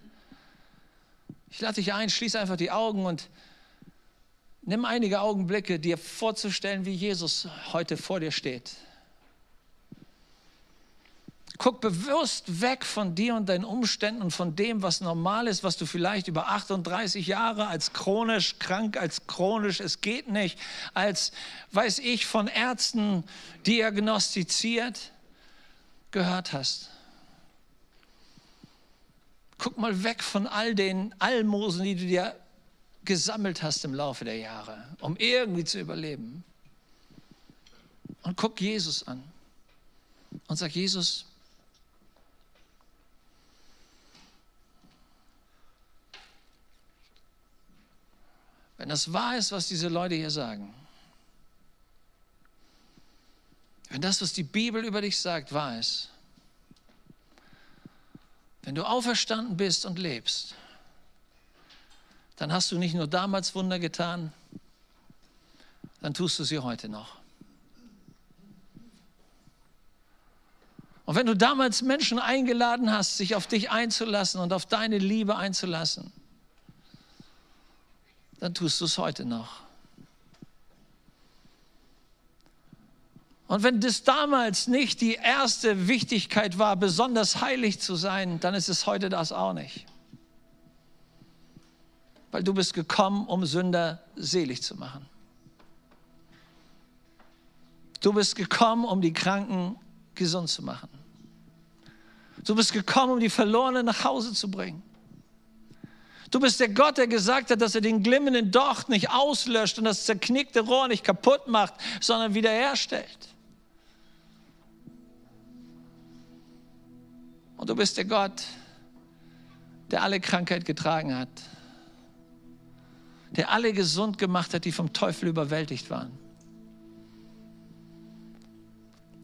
Ich lade dich ein, schließe einfach die Augen und nimm einige Augenblicke, dir vorzustellen, wie Jesus heute vor dir steht. Guck bewusst weg von dir und deinen Umständen und von dem, was normal ist, was du vielleicht über 38 Jahre als chronisch krank, als chronisch, es geht nicht, als, weiß ich, von Ärzten diagnostiziert gehört hast. Guck mal weg von all den Almosen, die du dir gesammelt hast im Laufe der Jahre, um irgendwie zu überleben. Und guck Jesus an und sag, Jesus, wenn das wahr ist, was diese Leute hier sagen, wenn das, was die Bibel über dich sagt, wahr ist, wenn du auferstanden bist und lebst, dann hast du nicht nur damals Wunder getan, dann tust du sie heute noch. Und wenn du damals Menschen eingeladen hast, sich auf dich einzulassen und auf deine Liebe einzulassen, dann tust du es heute noch. Und wenn das damals nicht die erste Wichtigkeit war, besonders heilig zu sein, dann ist es heute das auch nicht. Weil du bist gekommen, um Sünder selig zu machen. Du bist gekommen, um die Kranken gesund zu machen. Du bist gekommen, um die Verlorenen nach Hause zu bringen. Du bist der Gott, der gesagt hat, dass er den glimmenden Docht nicht auslöscht und das zerknickte Rohr nicht kaputt macht, sondern wiederherstellt. Und du bist der Gott, der alle Krankheit getragen hat, der alle gesund gemacht hat, die vom Teufel überwältigt waren.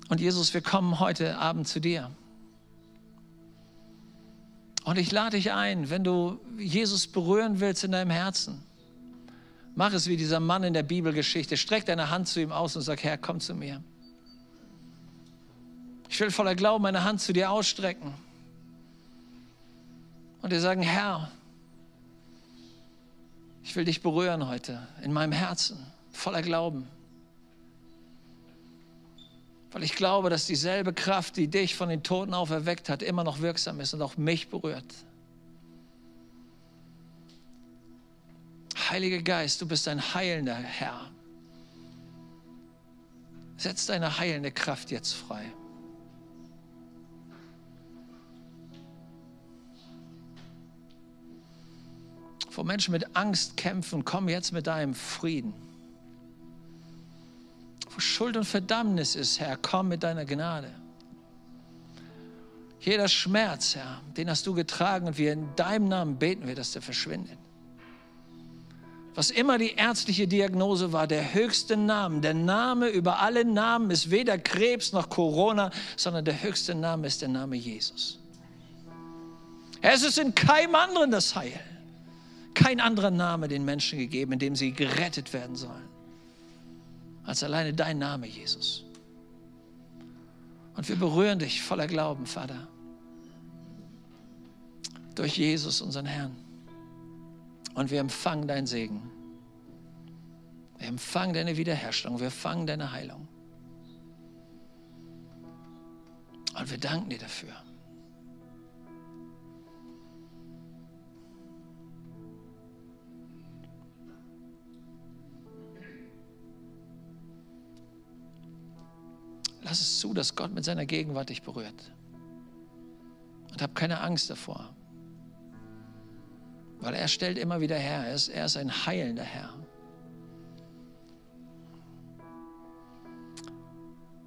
Und Jesus, wir kommen heute Abend zu dir. Und ich lade dich ein, wenn du Jesus berühren willst in deinem Herzen, mach es wie dieser Mann in der Bibelgeschichte. Streck deine Hand zu ihm aus und sag, Herr, komm zu mir. Ich will voller Glauben meine Hand zu dir ausstrecken und dir sagen, Herr, ich will dich berühren heute in meinem Herzen, voller Glauben. Weil ich glaube, dass dieselbe Kraft, die dich von den Toten auferweckt hat, immer noch wirksam ist und auch mich berührt. Heiliger Geist, du bist ein heilender Herr. Setz deine heilende Kraft jetzt frei. Wo Menschen mit Angst kämpfen, komm jetzt mit deinem Frieden. Wo Schuld und Verdammnis ist, Herr, komm mit deiner Gnade. Jeder Schmerz, Herr, den hast du getragen und wir in deinem Namen beten wir, dass der verschwindet. Was immer die ärztliche Diagnose war, der höchste Name, der Name über alle Namen ist weder Krebs noch Corona, sondern der höchste Name ist der Name Jesus. Es ist in keinem anderen das Heil. Kein anderer Name den Menschen gegeben, in dem sie gerettet werden sollen als alleine dein Name, Jesus. Und wir berühren dich voller Glauben, Vater, durch Jesus, unseren Herrn. Und wir empfangen deinen Segen. Wir empfangen deine Wiederherstellung. Wir empfangen deine Heilung. Und wir danken dir dafür. Lass es zu, dass Gott mit seiner Gegenwart dich berührt. Und hab keine Angst davor. Weil er stellt immer wieder her. Er ist, er ist ein heilender Herr.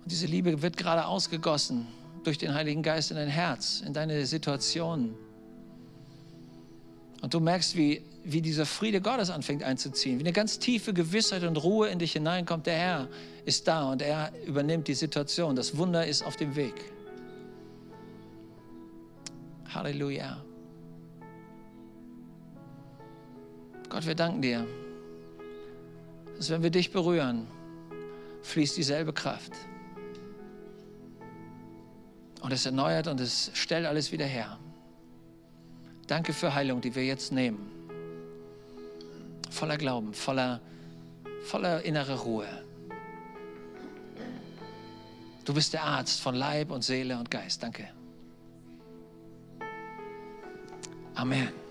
Und diese Liebe wird gerade ausgegossen durch den Heiligen Geist in dein Herz, in deine Situation. Und du merkst, wie, wie dieser Friede Gottes anfängt einzuziehen, wie eine ganz tiefe Gewissheit und Ruhe in dich hineinkommt. Der Herr ist da und er übernimmt die Situation. Das Wunder ist auf dem Weg. Halleluja. Gott, wir danken dir, dass wenn wir dich berühren, fließt dieselbe Kraft. Und es erneuert und es stellt alles wieder her. Danke für Heilung, die wir jetzt nehmen. Voller Glauben, voller, voller innere Ruhe. Du bist der Arzt von Leib und Seele und Geist. Danke. Amen.